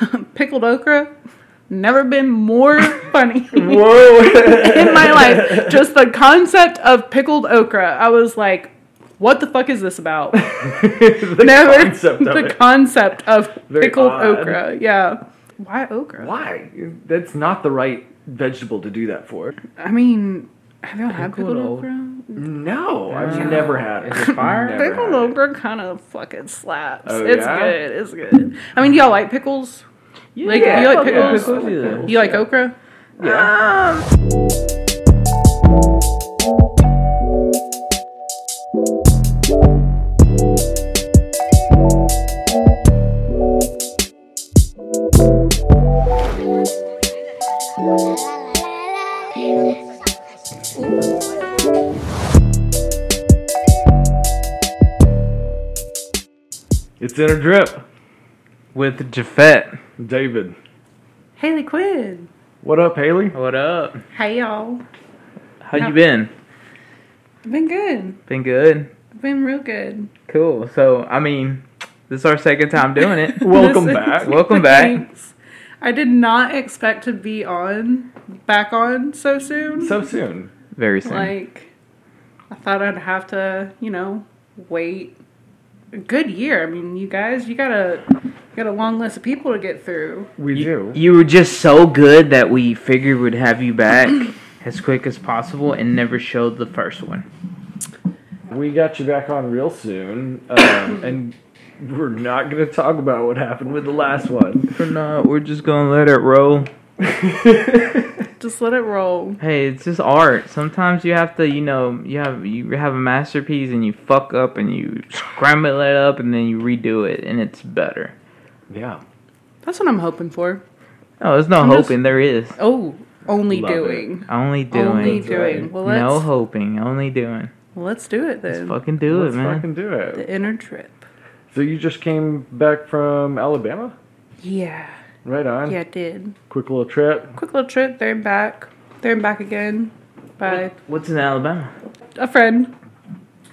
pickled okra. Never been more funny Whoa! in my life. Just the concept of pickled okra. I was like, what the fuck is this about? the Never concept of the it. concept of Very pickled odd. okra. Yeah. Why okra? Why? That's not the right vegetable to do that for. I mean, have y'all had Pickled pickled okra? No, I've Yeah. never had it. Is it fire? Never Pickled okra kind of fucking slaps. Oh, it's yeah? good. It's good. I mean, do y'all like pickles? Like, Yeah, you like fuck pickled yeah. pickles? Yeah. You like okra? Yeah. Um. It's in a drip. With Jafet. David. Hayley Quinn. What up, Hayley? What up? Hey y'all. How No. you been? Been good. Been good. Been real good. Cool. So, I mean, this is our second time doing it. Welcome This is- back. Welcome back. Thanks. I did not expect to be on back on so soon. So soon. Very soon. like I thought I'd have to, you know, wait a good year. I mean, you guys, you got a you got a long list of people to get through. We do. you were just so good that we figured we'd have you back as quick as possible and never showed the first one. We got you back on real soon, um, and we're not going to talk about what happened with the last one. We're not. We're just gonna let it roll. Just let it roll. Hey, it's just art. Sometimes you have to, you know, you have you have a masterpiece and you fuck up and you scramble it up and then you redo it and it's better. yeah. That's what I'm hoping for. No, there's no I'm just- hoping. There is Oh, only Love it. doing. only doing. Only doing. Well, no hoping. Only doing. well, let's do it then. Let's fucking do Let's it, man. fucking do it. The inner trip. So you just came back from Alabama? Yeah. Right on. Yeah, I did. Quick little trip. Quick little trip there and back. There and back again. Bye. What's in Alabama? a friend.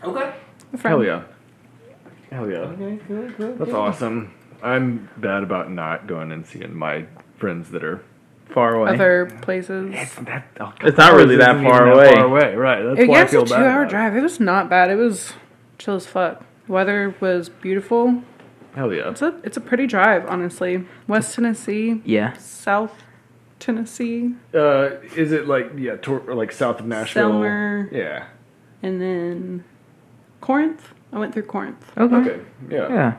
Okay. A friend. Hell yeah. Hell yeah. Okay, good, good. That's awesome. I'm bad about not going and seeing my friends that are. Far away. Other places. It's, that, oh, It's not really that isn't far even away. Far away, right? That's It why I gets feel a bad. two-hour about it. drive. It was not bad. It was chill as fuck. Weather was beautiful. Hell yeah. It's a it's a pretty drive, honestly. West Tennessee, Yeah. South Tennessee, Uh, is it like yeah, tor- like south of Nashville? Selmer. Yeah. and then Corinth. I went through Corinth. Okay. Okay. Yeah. Yeah.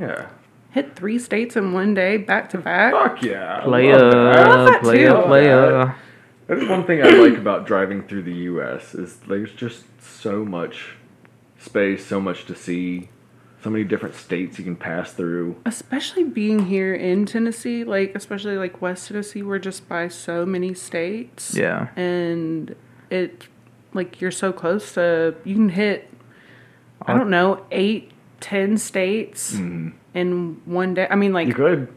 Yeah. Hit three states in one day, back to back. Fuck yeah. I Play love that. I love uh, that play too. uh, play uh. That's one thing I like about driving through the U.S. is there's just so much space, so much to see, so many different states you can pass through. Especially being here in Tennessee, like especially like West Tennessee, we're just by so many states. Yeah. and it like you're so close to you can hit I don't know eight, ten states mm-hmm. in one day. I mean, like You could.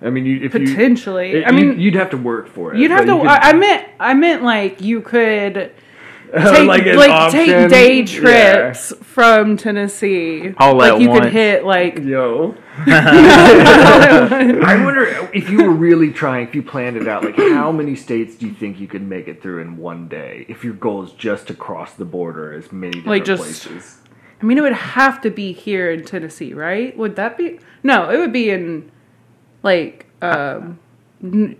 I mean, you, if you, potentially. it- I mean, you'd, have to work for it. you'd have to. you could- I, meant, I meant like you could take like like, take option? day Yeah. trips from Tennessee. All like at you once. could hit like Yo. I wonder if you were really trying, if you planned it out, like how many states do you think you could make it through in one day if your goal is just to cross the border as many different Like, just- places? I mean, it would have to be here in Tennessee, right? Would that be? No, it would be in like um, n-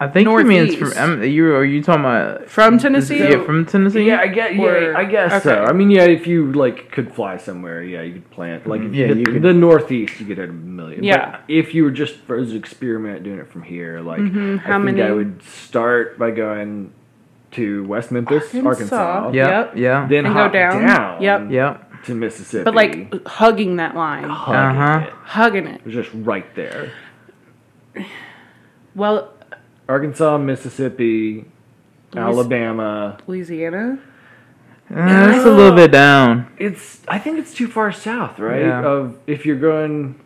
I think you mean it's from. Northeast. Um, you are you talking about from Tennessee. Yeah, from Tennessee. Yeah, I get. Yeah, Or- I guess so. I mean, yeah, if you like could fly somewhere, yeah, you could plant. Like, if you Yeah, you the, could- the Northeast, you could hit a million. Yeah. But if you were just for an experiment doing it from here, like, Mhm, how I think I would start by going to West Memphis, Arkansas. Arkansas. Yeah. Yep. Yeah. Then And go down. down. Yep. Yeah. To Mississippi. But like hugging that line, hugging Uh-huh. it. hugging it. It was just right there. Well, Arkansas, Mississippi, Alabama. Louisiana. Uh, it's a little bit down. It's. I think it's too far south, right? Yeah. Of if you're going.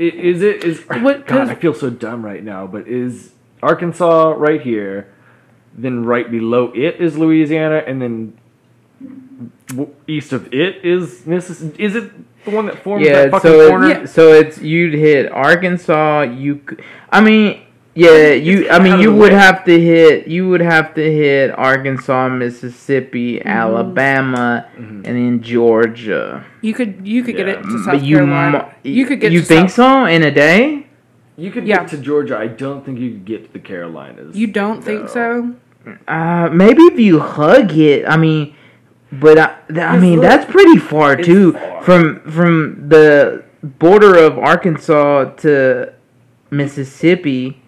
i- Is it is What- 'cause- God? I feel so dumb right now. But is Arkansas right here? Then right below it is Louisiana, and then east of it is Mississippi. Is it the one that forms Yeah, that fucking so corner? Yeah. so it's you'd hit Arkansas. You, I mean, yeah, you. I mean, you would way. have to hit. You would have to hit Arkansas, Mississippi, Mm-hmm. Alabama, and then Georgia. You could you could get it to South you, Carolina. mo- you could get You to think South- so in a day? You could Yeah. get to Georgia. I don't think you could get to the Carolinas. You don't think so? Uh, maybe if you hug it. I mean, but I, th- I mean look- that's pretty far too. far. From from the border of Arkansas to Mississippi,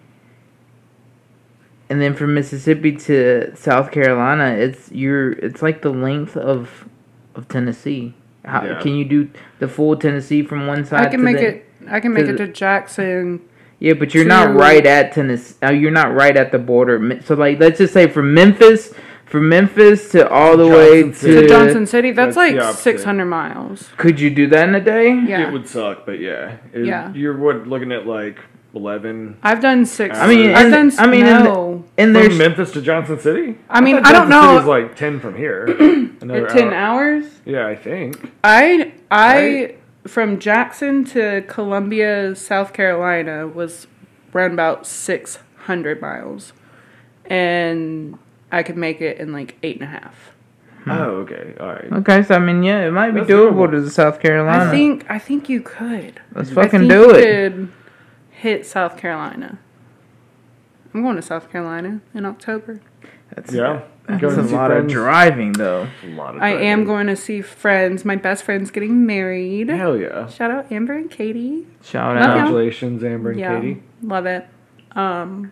and then from Mississippi to South Carolina, it's you're it's like the length of of Tennessee. How, Yeah. Can you do the full Tennessee from one side? I can to make the, it. I can make to it the- to Jackson. Yeah, but you're not right at Tennessee. Uh, you're not right at the border. So like, let's just say from Memphis, from Memphis to all the way Johnson to City. To Johnson City, that's, That's like 600 miles. Could you do that in a day? Yeah. It would suck, but yeah. It- Yeah. You're what looking at like eleven. I've done six. I mean, I've and- done I mean, and- snow. And From there's Memphis to Johnson City. I mean, thought I don't Johnson City know- was like ten from here. Another 10 hour. hours. Yeah, I think. I I Right. from Jackson to Columbia, South Carolina was around about 600 miles, and I could make it in like eight and a half. Hmm. Oh, okay. All right. okay. So I mean, yeah, it might be That's doable doable. to South Carolina. I think I think you could. Let's I fucking think do you it. Could hit South Carolina. I'm going to South Carolina in October. That's, Yeah. That's Going a to see lot of driving, though. A lot of I am going to see friends. My best friend's getting married. Hell yeah! Shout out Amber and Katie. Shout Love out. Congratulations, Amber and yeah, Katie. love it. Um,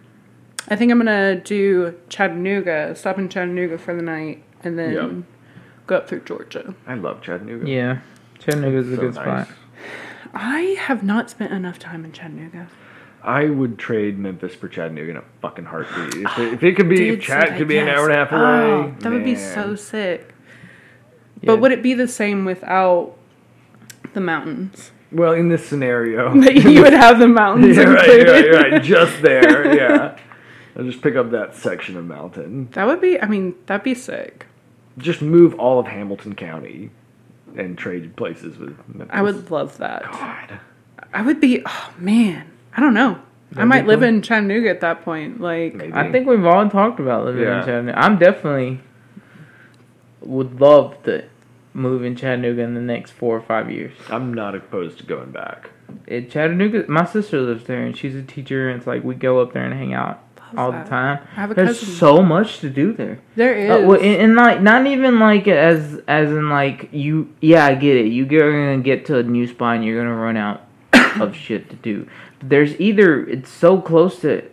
I think I'm gonna do Chattanooga. Stop in Chattanooga for the night, and then Yep. go up through Georgia. I love Chattanooga. Yeah, Chattanooga's a So good nice. spot. I have not spent enough time in Chattanooga. I would trade Memphis for Chattanooga in a fucking heartbeat. If it, if it could be, if Chat could be an hour and a half oh, away. Oh, that would be so sick. Yeah. But would it be the same without the mountains? Well, in this scenario, you would have the mountains yeah, right, right, right, just there. Yeah, I'll just pick up that section of mountain. That would be. I mean, that'd be sick. Just move all of Hamilton County and trade places with Memphis. I would love that. God. I would be. Oh man, I don't know. I That'd might live cool. in Chattanooga at that point. Like, Maybe. I think we've all talked about living Yeah. in Chattanooga. I'm definitely would love to move in Chattanooga in the next four or five years. I'm not opposed to going back. It, Chattanooga, my sister lives there, and she's a teacher. And it's like we go up there and hang out Love all that. the time. I have a There's cousin. so much to do there. there is. Uh, well, and, and like not even like as as in like you. Yeah, I get it. You're gonna get to a new spot, and you're gonna run out of shit to do. There's either it's so close to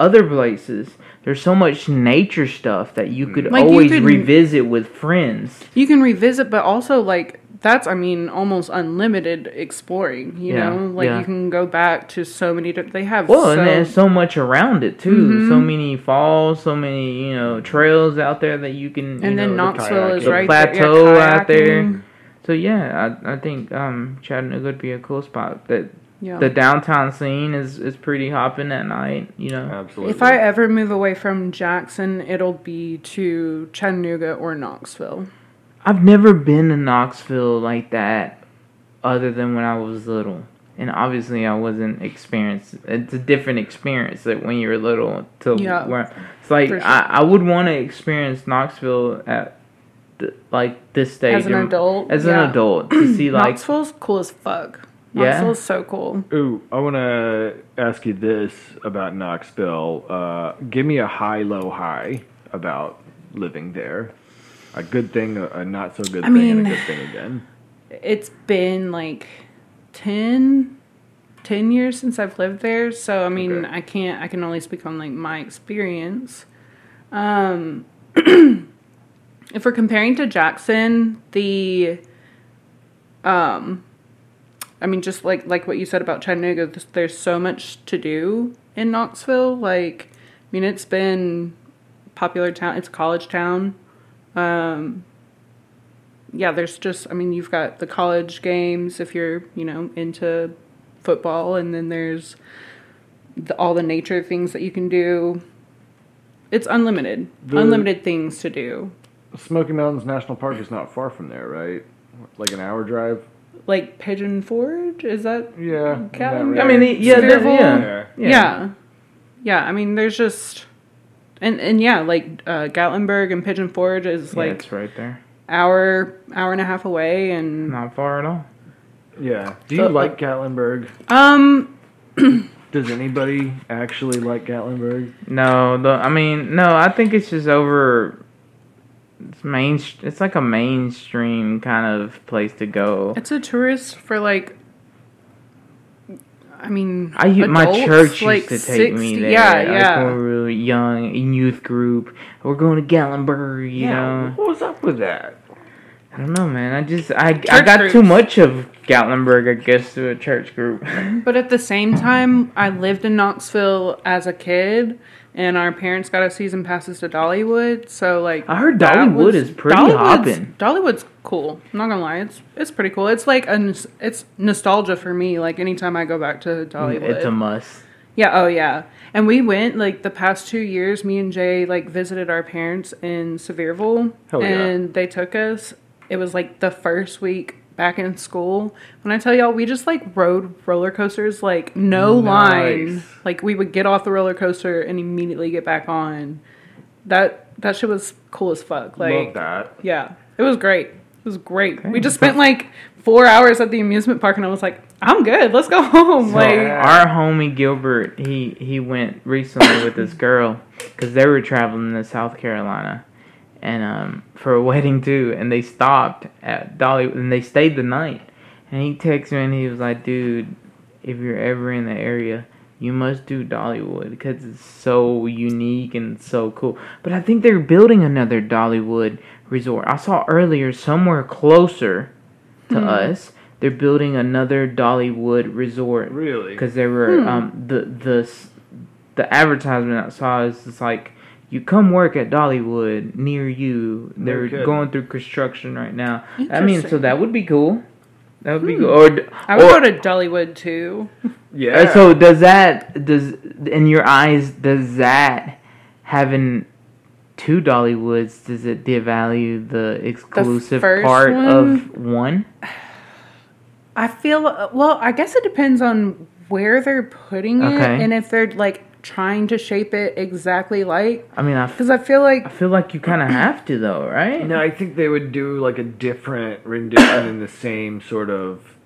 other places. There's so much nature stuff that you could Like, you always could- revisit with friends. you can revisit, but also like that's. I mean, almost unlimited exploring. You Yeah, know, like yeah. you can go back to so many. They have Well, so, and there's so much around it too. So Mhm. many falls, so many you know trails out there that you can. You and then know, the- Knoxville is right The there. Yeah, plateau out there. So yeah, I I think um Chattanooga would be a cool spot. That Yeah. the downtown scene is is pretty hopping at night. You know. Absolutely. if I ever move away from Jackson, it'll be to Chattanooga or Knoxville. I've never been to Knoxville like that, other than when I was little. And obviously, I wasn't experienced. It's a different experience that when you're little to Yeah, where it's like sure. I, I would want to experience Knoxville at the, like this stage As an in- adult, As yeah. an adult to see like Knoxville's cool as fuck. Yeah? Knoxville's so cool. Ooh, I want to ask you this about Knoxville. Uh, give me a high, low, high about living there. A good thing, a, not so good I thing, and a good thing again. It's been like 10, 10 years since I've lived there, so I mean, Okay. I can't. I can only speak on like my experience. Um, if we're comparing to Jackson, the um, I mean, just like like what you said about Chattanooga, there's, there's so much to do in Knoxville. Like, I mean, it's been popular town. It's a college town. Um, yeah, there's just. I mean, you've got the college games if you're you know into football, and then there's the, all the nature things that you can do. It's unlimited, The- unlimited things to do. Smoky Mountains National Park is not far from there, right? Like an hour drive. Like Pigeon Forge? Is that? Yeah. that I mean, yeah, yeah, Yeah. Yeah. yeah. I mean, there's just. And, and yeah, like uh, Gatlinburg and Pigeon Forge is Yeah, like it's right there. hour hour and a half away, and Not far at all. Yeah. Do So- you like Gatlinburg? um, Does anybody actually like Gatlinburg? No, the I mean, no, I think it's just over. It's main. It's like a mainstream kind of place to go. it's a tourist for like. I mean, I u- my adults, church used like to take me 60 there. Yeah, like, yeah. when we were young, in youth group. We're going to Gatlinburg, you know. What was up with that? I don't know, man. I just I I Church got too much of Gatlinburg, I guess, to a church group. But at the same time, I lived in Knoxville as a kid, and our parents got us season passes to Dollywood. So like, I heard Dollywood was- is pretty Dollywood's- hopping. Dollywood's cool. I'm not gonna lie, it's it's pretty cool. It's like a it's nostalgia for me. Like anytime I go back to mm, Dollywood, It's a must. yeah, oh yeah. And we went like the past two years. Me and Jay like visited our parents in Sevierville, yeah. and they took us. It was like the first week back in school. When I tell y'all, we just like rode roller coasters, like no line. Like we would get off the roller coaster and immediately get back on. That that shit was cool as fuck. Like Love that. yeah, it was great. It was great. We just spent like four hours at the amusement park, and I was like, I'm good. Let's go home. So like. our homie Gilbert, he he went recently with this girl because they were traveling to South Carolina, and um for a wedding too, and they stopped at Dolly and they stayed the night. And he texted me and he was like, "Dude, if you're ever in the area, you must do Dollywood because it's so unique and so cool." But I think they're building another Dollywood resort. I saw earlier somewhere closer to Hmm. us. They're building another Dollywood resort Really? because there were Hmm. um the the the advertisement I saw is just like you come work at Dollywood near you. They're kidding. going through construction right now. I mean, so that would be cool. That would be Hmm. cool. Or, d- I would or- go to Dollywood too. Yeah. uh, so does that does in your eyes does that having two Dollywoods does it devalue the exclusive first part one? of one? I feel well. I guess it depends on where they're putting it and if they're like trying to shape it exactly like. I mean, Because I feel like I feel like you kind of have to though, right? No, I think they would do like a different rendition in the same sort of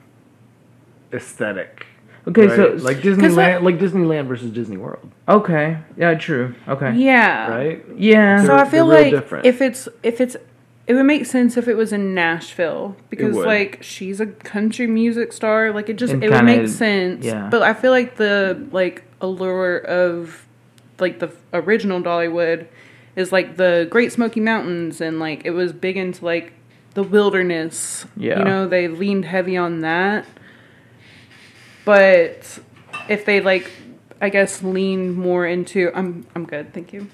aesthetic. Okay, right? so like Disneyland, that- like Disneyland versus Disney World, okay, yeah, true. Okay, yeah. right? yeah. So They're- I feel like different. if it's if it's it would make sense if it was in Nashville because like she's a country music star. Like it just And it would kinda- make sense. yeah. But I feel like the like allure of like the original Dollywood is like the Great Smoky Mountains and like it was big into like the wilderness. Yeah. You know, they leaned heavy on that. But if they like I guess lean more into I'm I'm good, thank you.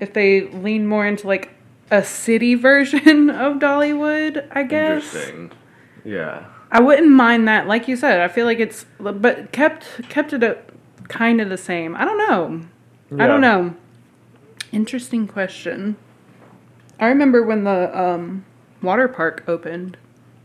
If they lean more into like a city version of Dollywood, I guess. Interesting. Yeah. I wouldn't mind that. Like you said, I feel like it's but kept kept it kind of the same. I don't know. I don't know. Interesting question. I remember when the um, water park opened.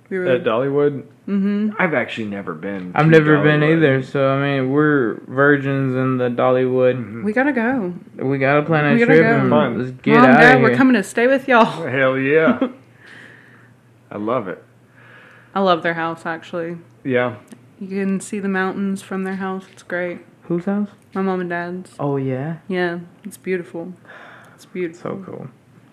We were At Dollywood, hmm I've actually never been. I've to never been either, so I mean, we're virgins in the Dollywood. Mhm. We gotta go. We gotta plan a We gotta trip go. and let's get Mom, out Dad, of here. we're coming to stay with y'all. Hell yeah. I love it. I love their house. Actually, Yeah. you can see the mountains from their house. It's great. Whose house? My mom and dad's. Oh yeah, Yeah, it's beautiful. It's beautiful. so cool.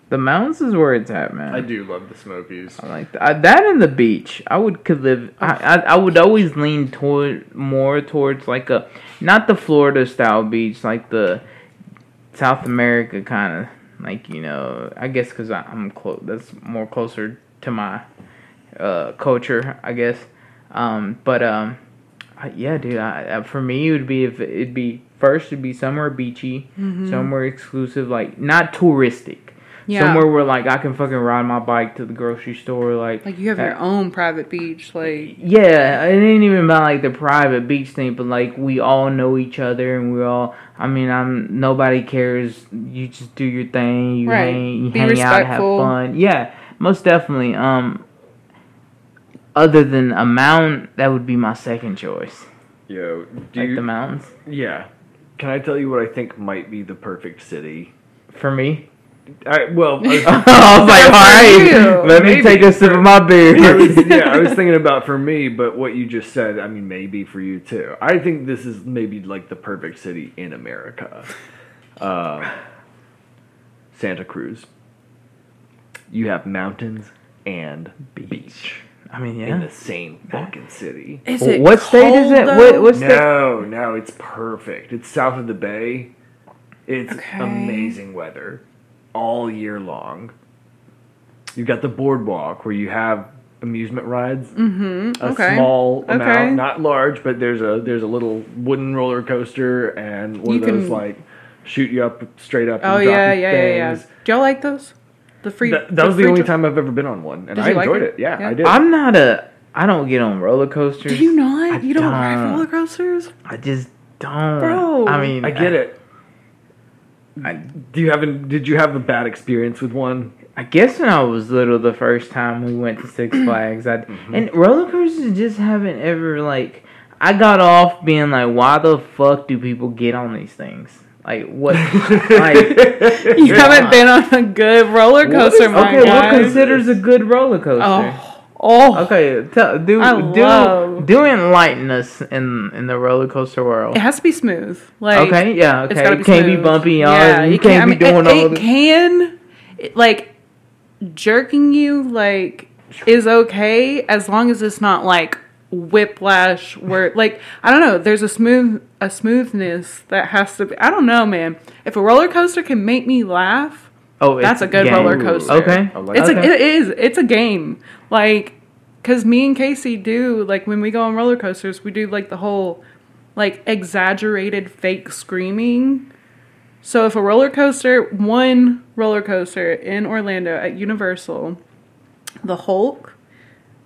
The mountains is where it's at, man. I do love the Smokies. I like that. I, that and the beach. I would could live. I, I I would always lean toward more towards like a not the Florida style beach, like the South America kind of like you know. I guess because I'm close. That's more closer to my uh, culture, I guess. Um, but um, I, yeah, dude. I, for me, it would be if it'd be first it'd be somewhere beachy, Mm-hmm. somewhere exclusive, like not touristic. Yeah. Somewhere where like I can fucking ride my bike to the grocery store, like Like you have your own private beach, like Yeah, it ain't even about like the private beach thing, but like we all know each other and we all. I mean, I'm nobody cares. You just do your thing. You Right. hang, you Be hang out, have fun. Yeah, most definitely. Um, other than a mountain, that would be my second choice. Yo, do like you, the mountains yeah. Can I tell you what I think might be the perfect city? for me. I, well, I was, I was like, all right, let me take a sip of my beer. I was, yeah, I was thinking about for me, but what you just said, I mean, maybe for you too. I think this is maybe like the perfect city in America. Uh, Santa Cruz. You have mountains and beach, I mean, yeah. in the same fucking city. is it what state is it? though? What, what state? No, no, it's perfect. It's south of the bay. It's Okay. amazing weather all year long. You've got the boardwalk where you have amusement rides. Mm-hmm. A Okay. small Okay. amount, not large, but there's a there's a little wooden roller coaster and one You of those can- like shoot you up straight up. Oh and drop yeah, you yeah, yeah, yeah. Do y'all like those? The free. That, that was the free only tri- time I've ever been on one, and Did I you like enjoyed it? it. Yeah, Yeah. I did. I'm not a. I don't get on roller coasters. Do you not? I you don't ride don't. roller coasters, I just don't. Bro. I mean, I get it. I, Do you have? An, did you have a bad experience with one? I guess when I was little, the first time we went to Six Flags, I Mm-hmm. and roller coasters just haven't ever like. I got off being like, why the fuck do people get on these things? Like what? like you haven't been on a good roller coaster, is- my okay, guy. what considers a good roller coaster? Oh, oh, Okay, tell, do I do love- do enlighten us in in the roller coaster world. it has to be smooth. Like okay, yeah, okay. It can't be bumpy. Yeah, you, you can't, I be mean, doing it, all it the. can, it, like, jerking you like is okay as long as it's not like whiplash where like I don't know. There's a smooth a smoothness that has to. be I don't know, man. If a roller coaster can make me laugh, Oh, that's a good game. roller coaster. Okay, it's Okay. a it is it's a game like because me and casey do like when we go on roller coasters we do like the whole like exaggerated fake screaming so if a roller coaster one roller coaster in orlando at universal the hulk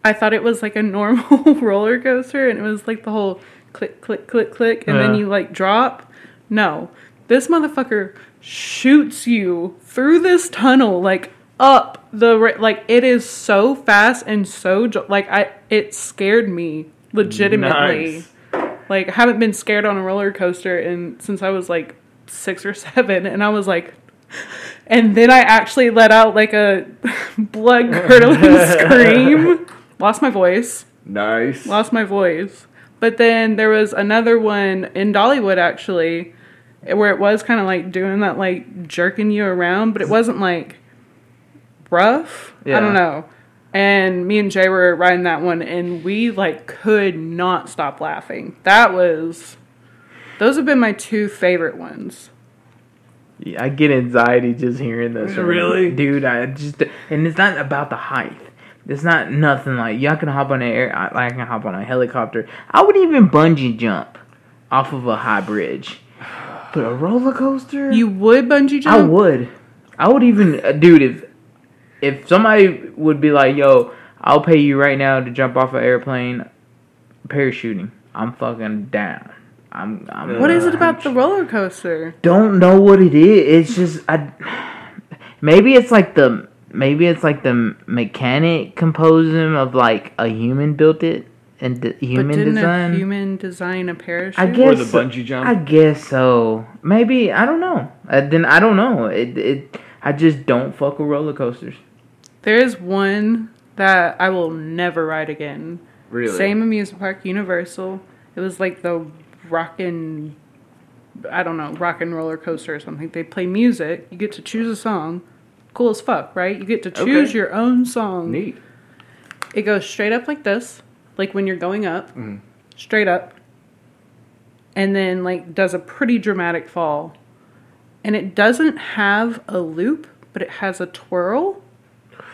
i thought it was like a normal roller coaster and it was like the whole click click click click and then you like drop. No. This motherfucker shoots you through this tunnel like up the like it is so fast and so like i it scared me legitimately. Nice. like I haven't been scared on a roller coaster in since I was like six or seven, and I was like, and then I actually let out like a blood curdling scream, lost my voice, Nice. lost my voice. But then there was another one in Dollywood actually, where it was kind of like doing that like jerking you around, but it wasn't like rough. Yeah. I don't know. And me and Jay were riding that one, and we like could not stop laughing. That was, those have been my two favorite ones. Yeah, I get anxiety just hearing this. Really? dude? I just and it's not about the height. It's not nothing like y'all can hop on an air. I, I can hop on a helicopter. I would even bungee jump off of a high bridge, but a roller coaster. You would bungee jump? I would. I would even, uh, dude. If if somebody would be like, "Yo, I'll pay you right now to jump off an airplane, parachuting," I'm fucking down. I'm. I'm What is it about the roller coaster? don't know what it is. It's just I. Maybe it's like the maybe it's like the mechanic composing of like a human built it and the But human didn't design. a human design a parachute? I guess Or the bungee jump. I guess so. Maybe I don't know. Uh, then I don't know. It it. I just don't fuck with roller coasters. There is one that I will never ride again. really? Same amusement park, Universal. It was like the rockin', I don't know, rock and roller coaster or something. They play music. You get to choose a song. Cool as fuck, right? You get to choose Okay. your own song. Neat. It goes straight up like this, like when you're going up, Mhm. straight up, and then like does a pretty dramatic fall. And it doesn't have a loop, but it has a twirl,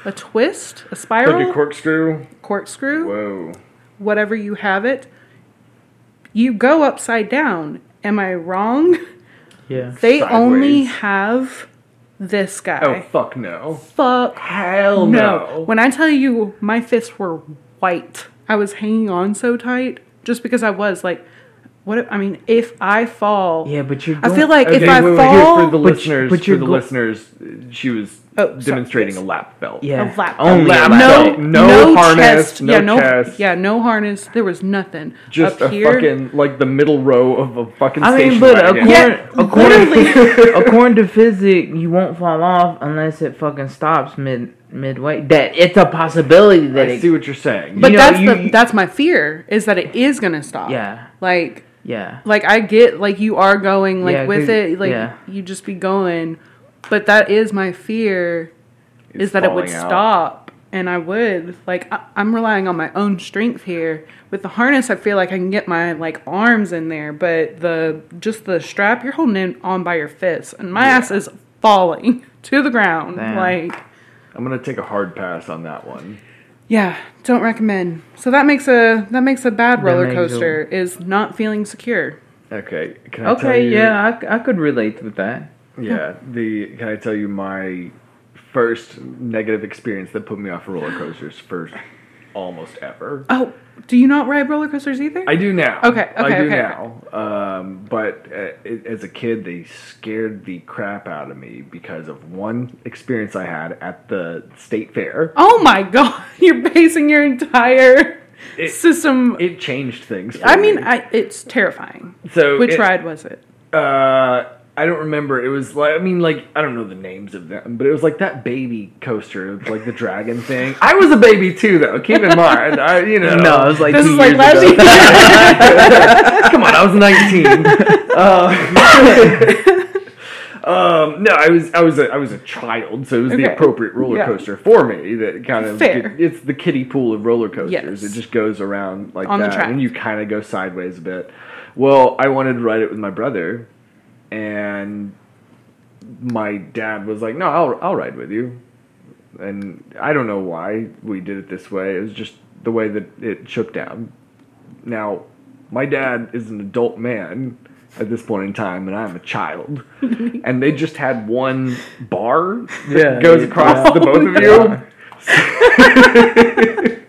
a twist, a spiral, Like a corkscrew. corkscrew Whoa. whatever you have it, you go upside down. Am I wrong? Yeah. They only have this guy. Oh fuck no. Fuck Hell no. When I tell you my fists were white, I was hanging on so tight just because I was like, what? If, I mean, if I fall, Yeah, but you're. I feel like Okay, if I wait, fall, here for the But- listeners, but for the go- listeners, she was Oh, sorry, demonstrating yes. a lap belt. Yeah, a lap only lap a belt. no, belt. No no, harness, chest, no yeah, no, chest. yeah, no harness. There was nothing Just up a here. fucking like the middle row of a fucking I mean, but wagon. according, Yeah, according, according to physics, you won't fall off unless it fucking stops mid midway. That it's a possibility that I it. see what you're saying. But You know, that's you- the that's my fear is that it is gonna stop. Yeah, Like yeah. like I get like you are going like Yeah, with 'cause- it like yeah. you just be going, but that is my fear It's is that it would out. stop and I would like I, I'm relying on my own strength here with the harness I feel like I can get my like arms in there but the just the strap you're holding it on by your fists and my ass is falling to the ground Damn. like I'm gonna take a hard pass on that one. yeah don't recommend so that makes a that makes a bad That roller a- coaster is not feeling secure Okay. I Okay, yeah, I could relate with that. Yeah. The can I tell you my first negative experience that put me off roller coasters for almost ever. oh do you not ride roller coasters either I do now. Okay, I okay, do okay. now. Um, but uh, it, as a kid, they scared the crap out of me because of one experience I had at the state fair. Oh my god, you're basing your entire It- system. It changed things. For I mean, me. I, it's terrifying. so Which it- ride was it? Uh, I don't remember. It was like I mean, like I don't know the names of them, but it was like that baby coaster, like the dragon thing. I was a baby too, though. Keep in mind, I you know. No, it was like This two is like years last ago. year. Come on, I was 19. Uh, um, no, I was I was a, I was a child, so it was the appropriate roller Yeah. coaster for me. That kind of Fair. it's the kiddie pool of roller coasters. Yes. It just goes around like On the that, track. and you kind of go sideways a bit. Well, I wanted to ride it with my brother, and my dad was like, "No, I'll I'll ride with you." And I don't know why we did it this way. It was just the way that it shook down. Now, my dad is an adult man at this point in time, and I'm a child. and they just had one bar that Yeah, goes yeah. across the both of you.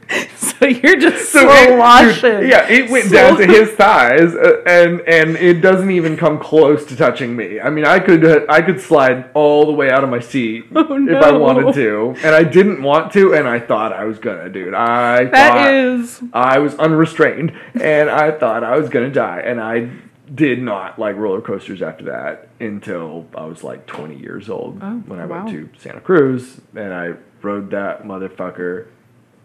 so you're just So slow it- washing. yeah, it went down to his thighs, uh, and and it doesn't even come close to touching me. I mean, I could uh, I could slide all the way out of my seat Oh, if I wanted to, and I didn't want to, and I thought I was gonna, dude. I That thought is. I was unrestrained, and I thought I was gonna die, and I did not like roller coasters after that until I was like 20 years old Oh, when I wow. went to Santa Cruz, and I rode that motherfucker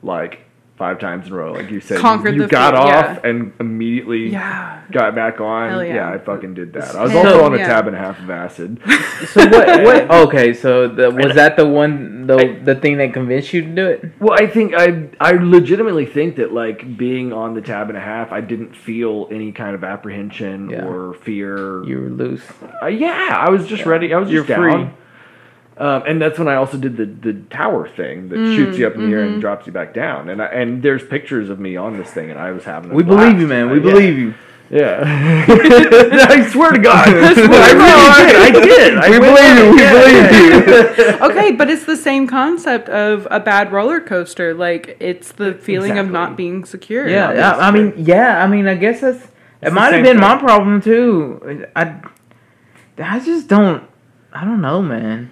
like five times in a row. Like you said, Conquered you the got fear, off yeah. and immediately Yeah. got back on. Hell yeah. yeah. I fucking did that. I was Hell also on a tab and a half of acid. So what? What? Okay, so the, was that the one the the thing that convinced you to do it? Well, I think I I legitimately think that like being on the tab and a half, I didn't feel any kind of apprehension Yeah. or fear. You were loose. Uh, yeah, I was just ready. I was You're just free. down. Um, and that's when I also did the, the tower thing that Mm, shoots you up in the air mm-hmm. and drops you back down. And I, and there's pictures of me on this thing, and I was having. A We blast. believe you, man. We Uh, believe you. Yeah. yeah. I swear to God. I really did. I did. I We went believe you. We yeah, believe yeah, yeah. Okay, but it's the same concept of a bad roller coaster. Like it's the feeling of not being secure. Yeah, that's I, I mean, yeah, I mean, I guess that's it. Might have same been my problem too. I, I just don't. I don't know, man.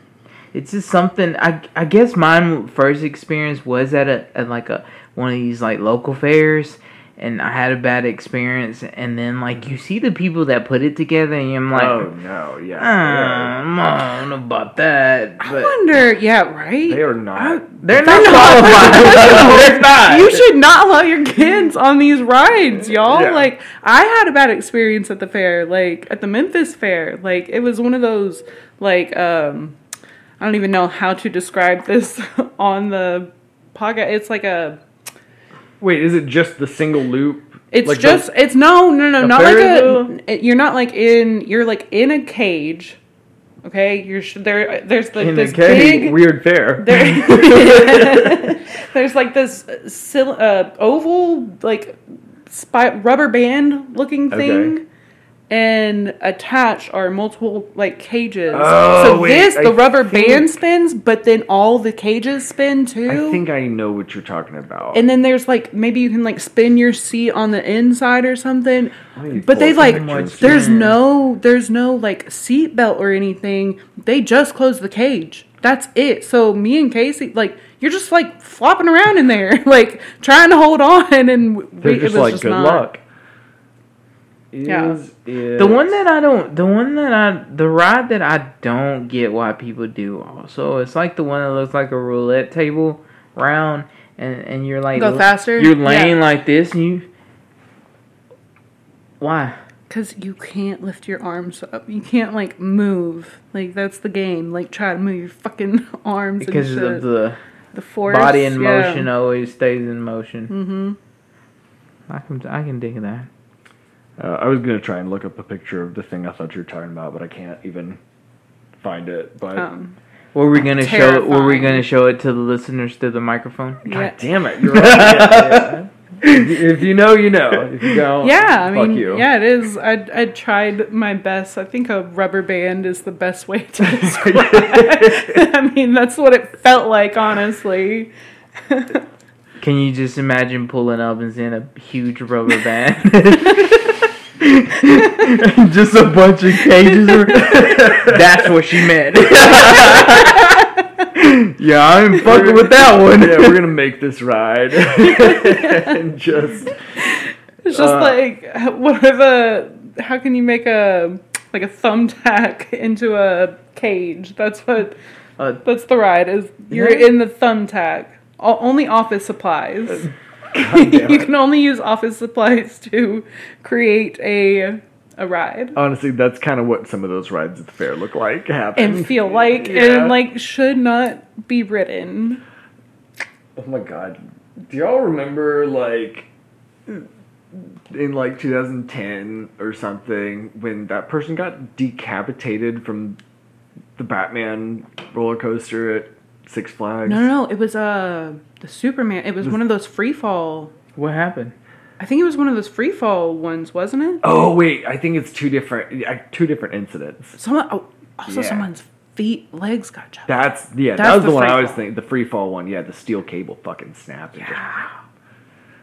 It's just something. I I guess my first experience was at a at like a one of these like local fairs, and I had a bad experience. And then like you see the people that put it together, and I'm like, oh no, yeah. "Ah, I'm on about that. I wonder. Yeah, right. They are not. they're not qualified. they're not. You should not allow your kids on these rides, y'all. Yeah. Like I had a bad experience at the fair, like at the Memphis fair. Like it was one of those like um I don't even know how to describe this on the podcast. It's like a Wait, is it just the single loop? it's Like the- just it's no no no not like a you're not like in you're like in a cage. Okay, you're sh- there. There's like in this the big weird fair. there, there's like this sil- uh, oval like spy- rubber band looking thing Okay. And attached are multiple like cages. Oh, so wait, this I the rubber think- band spins, but then all the cages spin too. I think I know what you're talking about. and then there's like maybe you can like spin your seat on the inside or something. But they like pictures. there's no there's no like seat belt or anything. They just close the cage. That's it. So me and Casey like you're just like flopping around in there, like trying to hold on, and we, They're just was like just good not. luck. Yeah. Is it- The one that I don't, the one that I, the ride that I don't get why people do also, it's like the one that looks like a roulette table round, and and you're like, Go faster? You're laying Yeah. like this, and you, why? Because you can't lift your arms up. You can't like move. Like that's the game. Like try to move your fucking arms Because and shit. of the the force. body in yeah. motion always stays in motion. Mm-hmm. I can, I can dig that. Uh, I was gonna try and look up a picture of the thing I thought you were talking about, but I can't even find it. But Um, Were we gonna show it? Were we gonna show it to the listeners through the microphone? God yeah. damn it! You're right. Yeah, yeah. if, you, if you know, you know. If you don't, Yeah, I fuck mean, you. yeah, it is. I I tried my best. I think a rubber band is the best way to describe. I mean, that's what it felt like, honestly. Can you just imagine pulling up and seeing a huge rubber band? just a bunch of cages. That's what she meant. yeah, I'm fucking with that one. yeah, we're gonna make this ride and just It's just Uh, like what if a how can you make a like a thumbtack into a cage? That's what Uh, that's the ride. Is you're Yeah. in the thumbtack. O- only office supplies. Oh, damn you can only use office supplies to create a a ride Honestly, that's kind of what some of those rides at the fair look like. Happen and feel like Yeah. and like should not be ridden. Oh my god. Do y'all remember like in like 2010 or something when that person got decapitated from the Batman roller coaster at Six Flags? No, no, no. It was uh the Superman. It was one of those free fall. what happened? I think it was one of those free fall ones, wasn't it? Oh wait, I think it's two different uh, two different incidents. Someone oh, also Yeah. someone's feet legs got chopped. That's yeah, That's that was the, the one I was fall. thinking. The free fall one, yeah, the steel cable fucking snapped. and just- Yeah.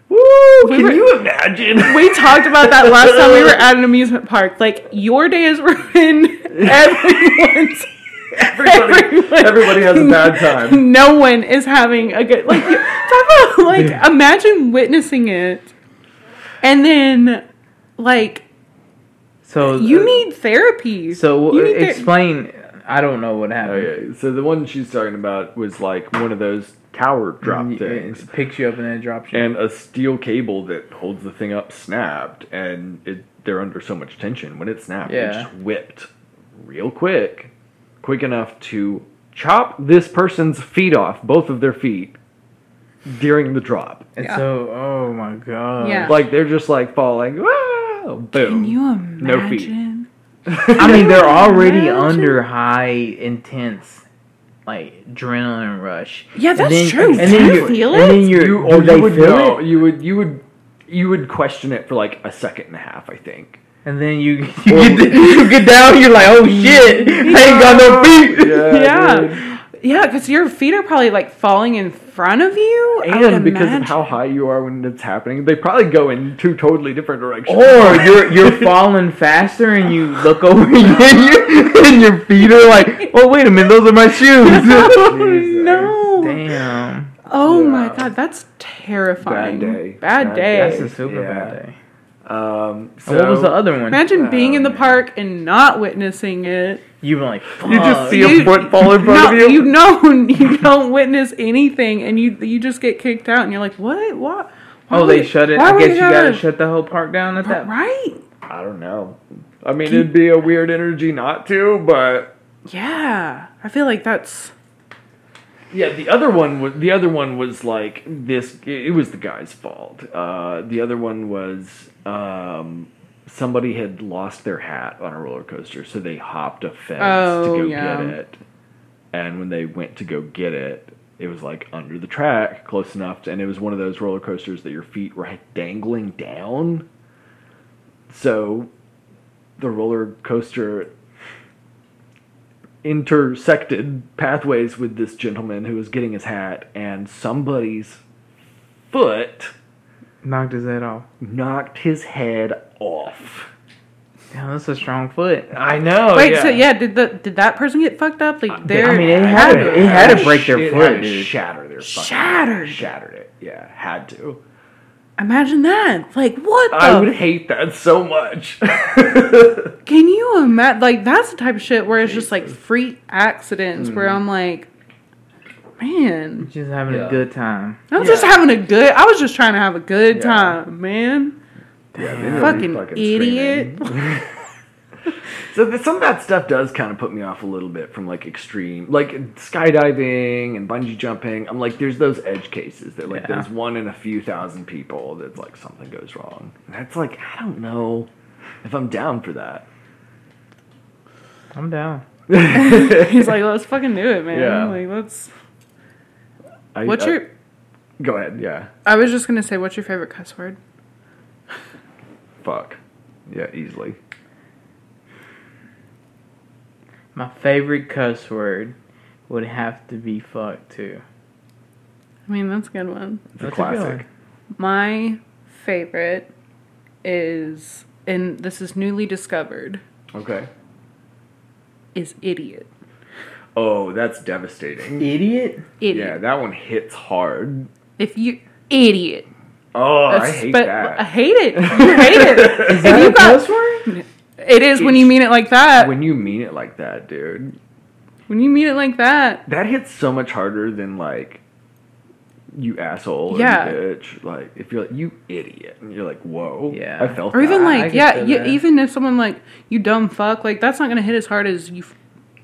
Woo! We Can were- you imagine? We talked about that last time we were at an amusement park. Like your day is ruined. Everyone's everybody, everybody has a bad time. no one is having a good like talk about like imagine witnessing it and then like So you uh, need therapy. So You uh, need ther- explain. I don't know what happened. Okay, so the one she's talking about was like one of those tower drop Mm, things. It picks you up and then it drops you. and a steel cable that holds the thing up snapped and it they're under so much tension when it snapped it Yeah. just whipped real quick quick enough to chop this person's feet off both of their feet during the drop And Yeah. so, oh my god. Yeah. like they're just like falling ah, boom Can you imagine? No feet. I mean, they're already Imagine. under high intense, like adrenaline rush. Yeah, And that's then- true. And Do then you you feel and it? then you're, you, do or they you would feel know it? you would you would you would question it for like a second and a half i think And then you you, oh. get, you get down, you're like, oh shit, I ain't got no feet. Yeah. dude. Yeah, because your feet are probably like falling in front of you. And because of how high you are when it's happening, they probably go in two totally different directions. Or you're you're falling faster and you look over and, your and your feet are like, oh wait a minute, those are my shoes. oh no! Damn, Oh my god, that's terrifying. Bad day. Bad Bad day. that's a super Yeah. bad day. Um, so what was the other one? Imagine being in the park and not witnessing it. You were like, You just fuck. see a You- foot fall in front no, of you. You know, you don't witness anything, and you you just get kicked out, and you're like, what? What? Why Oh, they would- shut it. I guess you gotta shut the whole park down at that. Right? I don't know. I mean, it'd be a weird energy not to, but Yeah, I feel like that's yeah. The other one was the other one was like this. It was the guy's fault. Uh, the other one was um, somebody had lost their hat on a roller coaster, so they hopped a fence Oh, to go yeah. get it. And when they went to go get it, it was like under the track, close enough, to, and it was one of those roller coasters that your feet were dangling down. So the roller coaster intersected pathways with this gentleman who was getting his hat, and somebody's foot Knocked his head off. knocked his head off. Damn, that's a strong foot. I know. Wait, so yeah, did the did that person get fucked up? Like uh, they're I mean, it had to, it had to break their It foot, had to dude. Shatter their fucking Shattered. Shattered it. Yeah, had to. Imagine that. Like what? The I would hate that so much. Can you imagine? Like that's the type of shit where it's just like freak accidents. Where Mm. I'm like, man, Just having Yeah. a good time. I was Yeah. just having a good. I was just trying to have a good Yeah. time, man. Yeah, they Damn. really Fucking idiot. so th- some of that stuff does kind of put me off a little bit from like extreme, like skydiving and bungee jumping. I'm like, there's those edge cases that like Yeah. there's one in a few thousand people that's like something goes wrong. And that's like I don't know if I'm down for that. I'm down. He's like, let's fucking do it, man. Yeah. Like let's. I, What's I- your? Go ahead. Yeah. I was just gonna say, what's your favorite cuss word? Fuck. Yeah, easily. My favorite cuss word would have to be fuck too. I mean, that's a good one. It's a That's a good classic. one. My favorite is, and this is newly discovered, Okay. is idiot. Oh, that's devastating. Idiot? Idiot. Yeah, that one hits hard. If you idiot. Oh, I hate but that. I hate it. You hate it. Is that you a got- cuss word? It is when you mean it like that. when you mean it like that, dude, When you mean it like that. that hits so much harder than like you asshole or Yeah. bitch. Like if you're like you idiot, and you're like, whoa, Yeah. I felt that. Or even that. Like, yeah, you, even if someone like, you dumb fuck, like that's not gonna hit as hard as you. f-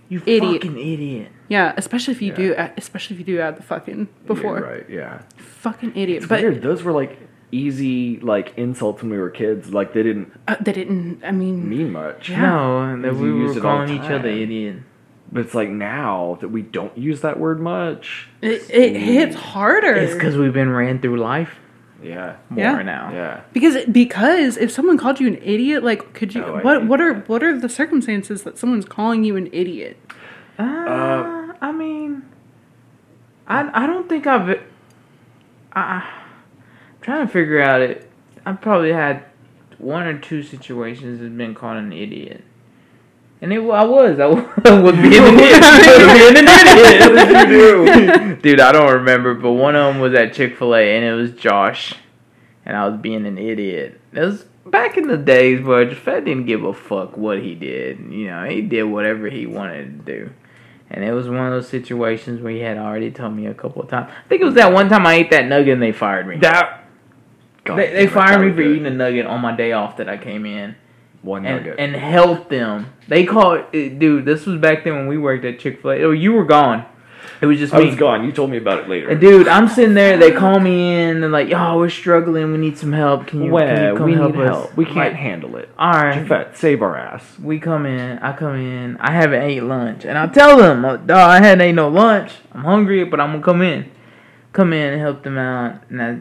You Idiot. fucking idiot. Yeah, especially if you Yeah. do, especially if you do add the fucking before. You're right, yeah. Fucking idiot. It's but weird. Those were like easy like insults when we were kids. Like they didn't uh, they didn't. I mean, mean much. Yeah. No, that Because we you use were it all calling the each other time. idiot. But it's like now that we don't use that word much. it, it hits harder. It's because we've been ran through life Yeah. more Yeah. now. Yeah. Because because if someone called you an idiot, like could you Oh, I what hate what are that. what are the circumstances that someone's calling you an idiot? Uh, I mean, I I don't think I've. I, I'm trying to figure out it. I've probably had one or two situations that's been called an idiot. And it, I was, I was being an idiot. being an idiot. What did you do? Dude, I don't remember, but one of them was at Chick Fil A, and it was Josh, and I was being an idiot. It was back in the days where Fed didn't give a fuck what he did. You know, he did whatever he wanted to do, and it was one of those situations where he had already told me a couple of times. I think it was that one time I ate that nugget and they fired me. That. They, they fired me for good. eating a nugget on my day off that I came in one and, nugget. and helped them. They called, it, dude. This was back then when we worked at Chick Fil A. Oh, you were gone. It was just I me. was gone. You told me about it later. And dude, I'm sitting there. They call me in and like, "Yo, we're struggling. We need some help. Can you, well, can you come we help need us?" help. We can't Like, handle it. all right. Jafet, save our ass. We come in. I come in. I haven't ate lunch, and I tell them, "Oh, "Dawg, I hadn't ate no lunch. I'm hungry, but I'm gonna come in, come in and help them out." And I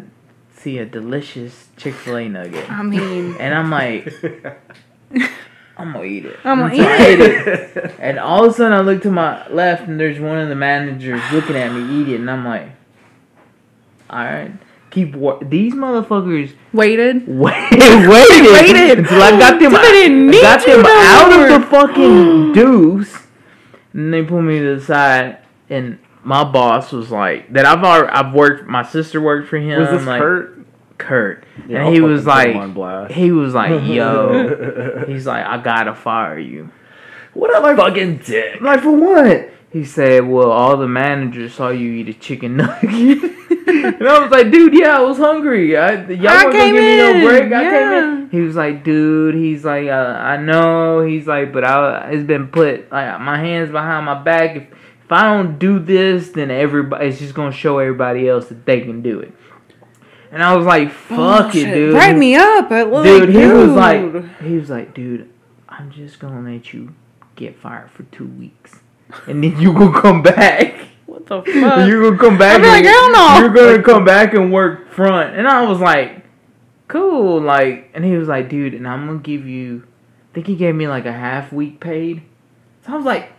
see a delicious Chick Fil A nugget, I mean, and I'm like, "I'm gonna eat it." I'm gonna So I eat it. And all of a sudden, I look to my left, and there's one of the managers looking at me eat it, and I'm like, "All right." Keep wa- these motherfuckers waited. wait, waited, Waited. until I got them, Till they didn't I got them out of the fucking deuce. And they pulled me to the side, and my boss was like, "That I've already, I've worked. My sister worked for him. Was this like, Kurt? Kurt, Yeah, and he was put him like, on blast. he was like, yo, he's like, I gotta fire you. what a fucking dick. I'm like, for what? He said, well, all the managers saw you eat a chicken nugget. and I was like, dude, yeah, I was hungry. I, y'all I weren't gonna came give me no in, break. I came yeah. in. He was like, dude, he's like, uh, I know. He's like, but I, it's been put, like, my hands behind my back. If, if I don't do this, then everybody, it's just gonna show everybody else that they can do it. And I was like, oh, fuck it, dude. Write me up. Like, dude, he was like, he was like, dude, I'm just gonna let you get fired for two weeks, and then you gonna come back. what the fuck? You're gonna come back. Be like, hell no. You're gonna come back and work front. And I was like, cool. Like, and he was like, dude, and I'm gonna give you think he gave me like a half week paid. So I was like,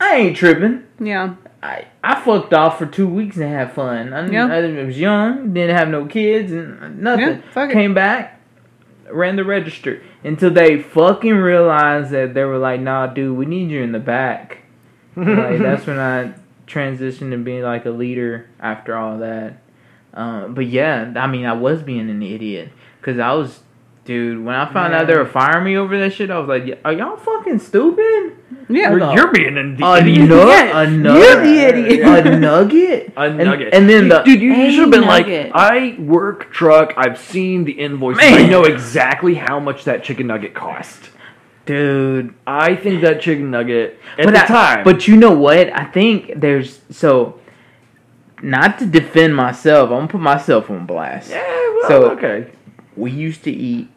I ain't tripping. Yeah. I, I fucked off for two weeks and had fun. I, Yeah. I was young, didn't have no kids and nothing. Yeah. Came back, ran the register until they fucking realized that they were like, "Nah, dude, we need you in the back." like that's when I transitioned to being like a leader after all that. Um, but yeah, I mean, I was being an idiot because I was, dude. When I found out they were firing me over that shit, I was like, "Are y'all fucking stupid?" Yeah. Or- You're being an A idiot. nut, Yeah, a you're the idiot. a nugget, A And- nugget. and then the- dude, you A should have been nugget. like, I work truck. I've seen the invoice. I know exactly how much that chicken nugget cost. dude. I think that chicken nugget at but the I- time. But you know what? I think there's so. Not to defend myself, I'm gonna put myself on blast. yeah, well, So- okay. We used to eat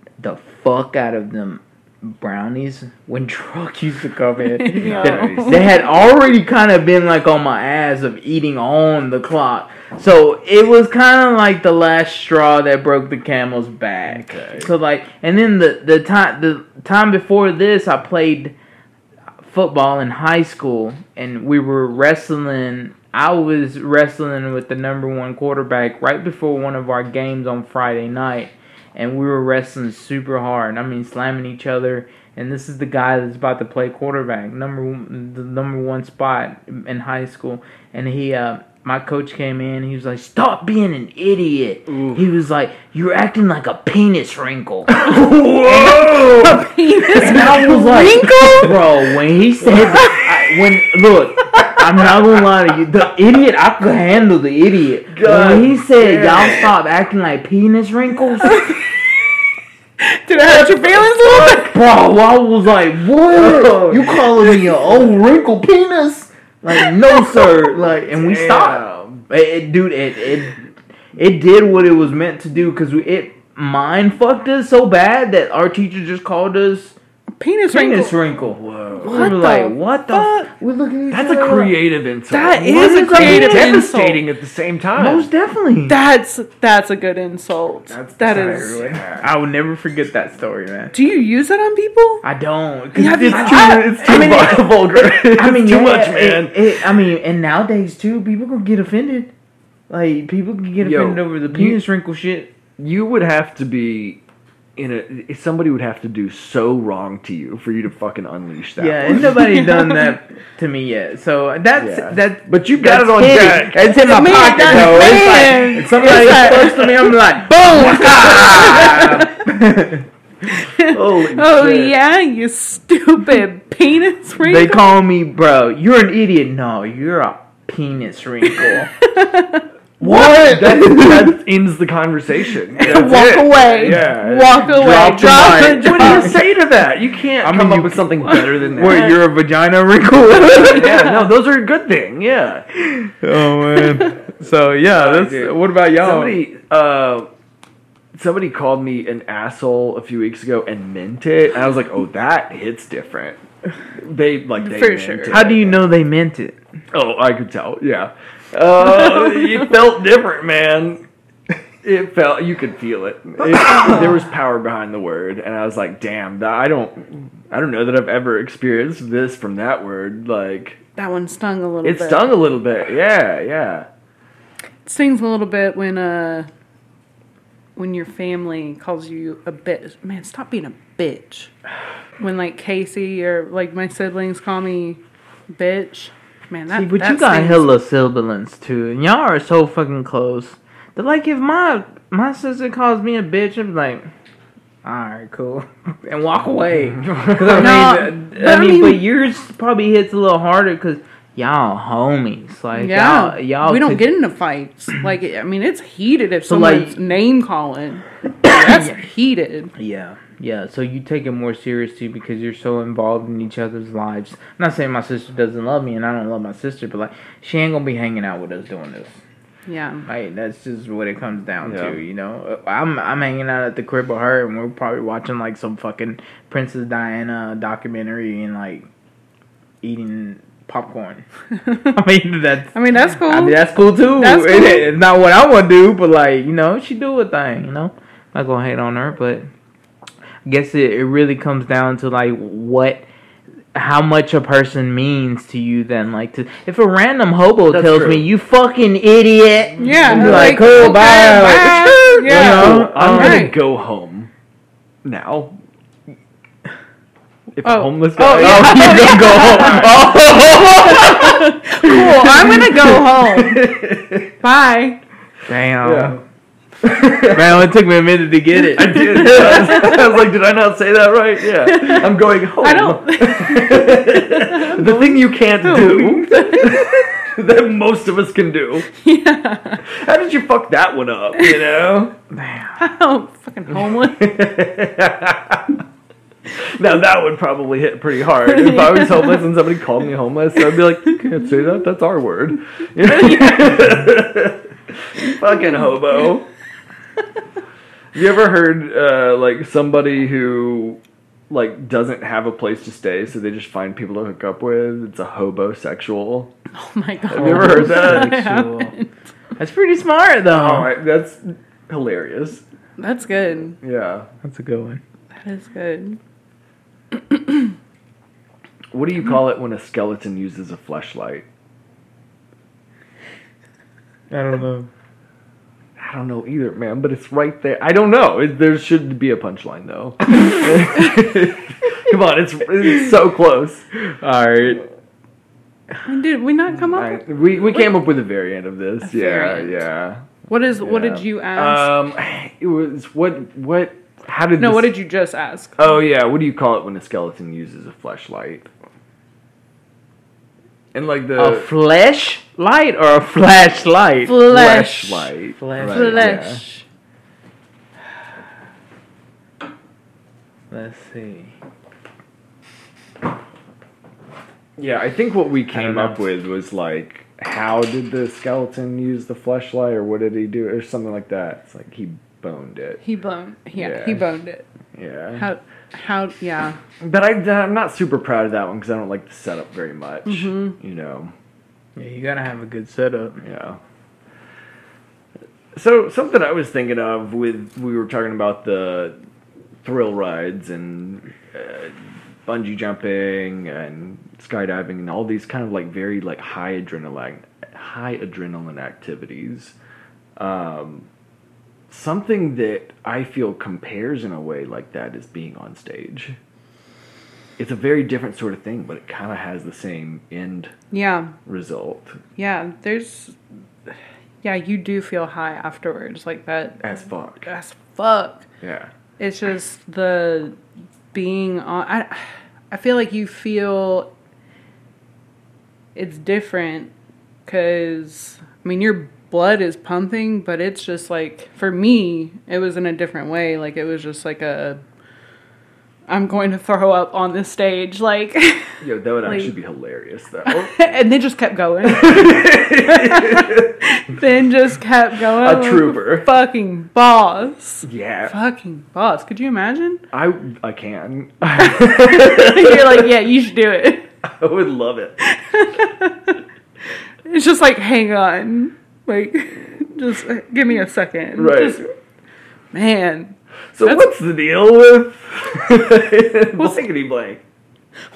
fuck out of them brownies when truck used to come in. No. They- they had already kind of been like on my ass of eating on the clock. So it was kind of like the last straw that broke the camel's back. Okay. So like, and then the the time the time before this, I played football in high school, and we were wrestling. I was wrestling with the number one quarterback right before one of our games on Friday night, and we were wrestling super hard. I mean, slamming each other. And this is the guy that's about to play quarterback, number the number one spot in high school. And he, uh, my coach came in. He was like, "Stop being an idiot." Ooh. He was like, "You're acting like a penis wrinkle." Whoa! Penis And I was like, wrinkle? bro, when he said that, I, when look, I'm not gonna lie to you, the idiot, I could handle the idiot. God when he said, damn. y'all stop acting like penis wrinkles, Did I hurt your feelings a little bit? bro, I was like, what? Oh, you calling me an old wrinkled penis? Like, no, sir. Like, and we stopped. It, it- dude, it, it it did what it was meant to do because it mind fucked us so bad that our teacher just called us Penis penis wrinkle. wrinkle. Whoa. we What were the like, what the? fuck? F-? We look at That's other a like, creative insult. That What is a is that? creative devastating insult. at the same time. Most definitely. That's that's a good insult. That's that that's I will never forget that story, man. Do you use that on people? I don't. Yeah, it's, I- too, I- it's too I mean, vul- vulgar. I mean, It's too much, man. It, it- I mean, and nowadays too, people gonna get offended. Like people can get Yo, offended over the you- penis wrinkle shit. you would have to be in a. Somebody would have to do so wrong to you for you to fucking unleash that. Yeah, one. and nobody's done that to me yet. So that's Yeah. that. But you got it on deck. It's in my Man, pocket though. It's like somebody It's close to me, I'm like, boom. Holy Oh shit. yeah, you stupid penis wrinkle. they call me, bro. You're an idiot. No, you're a penis wrinkle. What? That, that ends the conversation. That's Walk it. away. Yeah. Walk away. Drop the Drop mic. the What do you say to that? You can't I mean, come you- up with something better than that. Wait, you're a vagina wrinkle? yeah, no, those are a good thing. Yeah. Oh man. So yeah, that's, dude. what about y'all? Somebody, uh, somebody called me an asshole a few weeks ago and meant it, and I was like, "Oh, that hits different." They like they For meant sure. it. How do you know they meant it? Oh, I could tell. Yeah, uh, it felt different, man. It felt you could feel it. It- There was power behind the word, and I was like, "Damn, I don't, I don't know that I've ever experienced this from that word." Like, That one stung a little bit. it bit. stung a little bit. Yeah, yeah. It stings a little bit when uh when your family calls you a bitch. Man, stop being a bitch. When like Casey or like my siblings call me bitch. Man, that See, but that you got hella siblings too, and y'all are so fucking close. They're like, if my my sister calls me a bitch, I'm like, all right, cool, and walk away. I, No, mean, but I I mean, mean- but yours probably hits a little harder because y'all homies. Like, Yeah, y'all, y'all we don't took- get into fights. Like, I mean, it's heated if So, like- someone's name calling. That's heated. Yeah, yeah. So you take it more seriously because you're so involved in each other's lives. I'm not saying my sister doesn't love me and I don't love my sister, but like she ain't gonna be hanging out with us doing this. Yeah. Like that's just what it comes down Yeah. to, you know. I'm I'm hanging out at the crib with her and we're probably watching like some fucking Princess Diana documentary and like eating popcorn. I mean that's I mean, that's cool. I mean that's cool too. That's It- it's not what I want to do, but like you know she do a thing. You know, not gonna hate on her, but guess it, it really comes down to like what how much a person means to you then like to if a random hobo That's tells true. me you fucking idiot Yeah, I'd be like, cool okay, bye, Like, bye. you Yeah. know, I'm um, gonna go home now. If Oh. a homeless Oh, guy, yeah. you gonna go home cool. I'm gonna go home. Bye. damn yeah. Man it took me a minute to get it I did. I was, I was like, did I not say that right? Yeah. I'm going home. I don't. the thing you can't do that most of us can do. yeah. How did you fuck that one up? You know. I don't oh, fucking homeless. now that would probably hit pretty hard. If I was homeless and somebody called me homeless, I'd be like, "You can't say that. That's our word." You know? Fucking hobo. You ever heard uh, like somebody who like doesn't have a place to stay, so they just find people to hook up with? It's a hobosexual. Oh my god. Have you ever heard that? I that's pretty smart though Oh, that's hilarious. That's good. Yeah. that's a good one That is good. What do you call it when a skeleton uses a flashlight? I don't know I don't know either, man, but it's right there. I don't know. It, there should be a punchline though. Come on, it's, it's so close. all right Did we not come up? I, with we we came up with a variant of this. A Yeah, variant. yeah. What is? What did you ask? Um, it was what what? How did no. this- What did you just ask? Oh yeah, what do you call it when a skeleton uses a fleshlight? And like the a flesh light or a flashlight Flesh. fleshlight. Flesh. Right, yeah. Let's see Yeah, I think what we came up with was like, how did the skeleton use the fleshlight, or what did he do, or something like that. It's like he boned it. He boned. Yeah, Yeah. he boned it. Yeah. How? How? Yeah. but I, I'm not super proud of that one because I don't like the setup very much. Mhm. You know. yeah you gotta have a good setup Yeah. So something I was thinking of with we were talking about the thrill rides and uh, bungee jumping and skydiving and all these kind of like very like high adrenaline high adrenaline activities. Um, something that I feel compares in a way like that is being on stage. It's a very different sort of thing, but it kind of has the same end Yeah. result Yeah. There's. Yeah, you do feel high afterwards, like that. as fuck. As fuck. Yeah. It's just the being on. I, I feel like you feel it's different because, I mean, your blood is pumping, but it's just like, for me, it was in a different way. Like, it was just like a. I'm going to throw up on this stage, like, Yo, that would Like- actually be hilarious, though. and they just kept going. then just kept going. A like trooper. fucking boss. yeah, Fucking boss. Could you imagine? I I can. You're like, yeah, you should do it. I would love it. It's just like, hang on. Like, just uh, give me a second. Right. Just- man, So That's- what's the deal with blankety blank?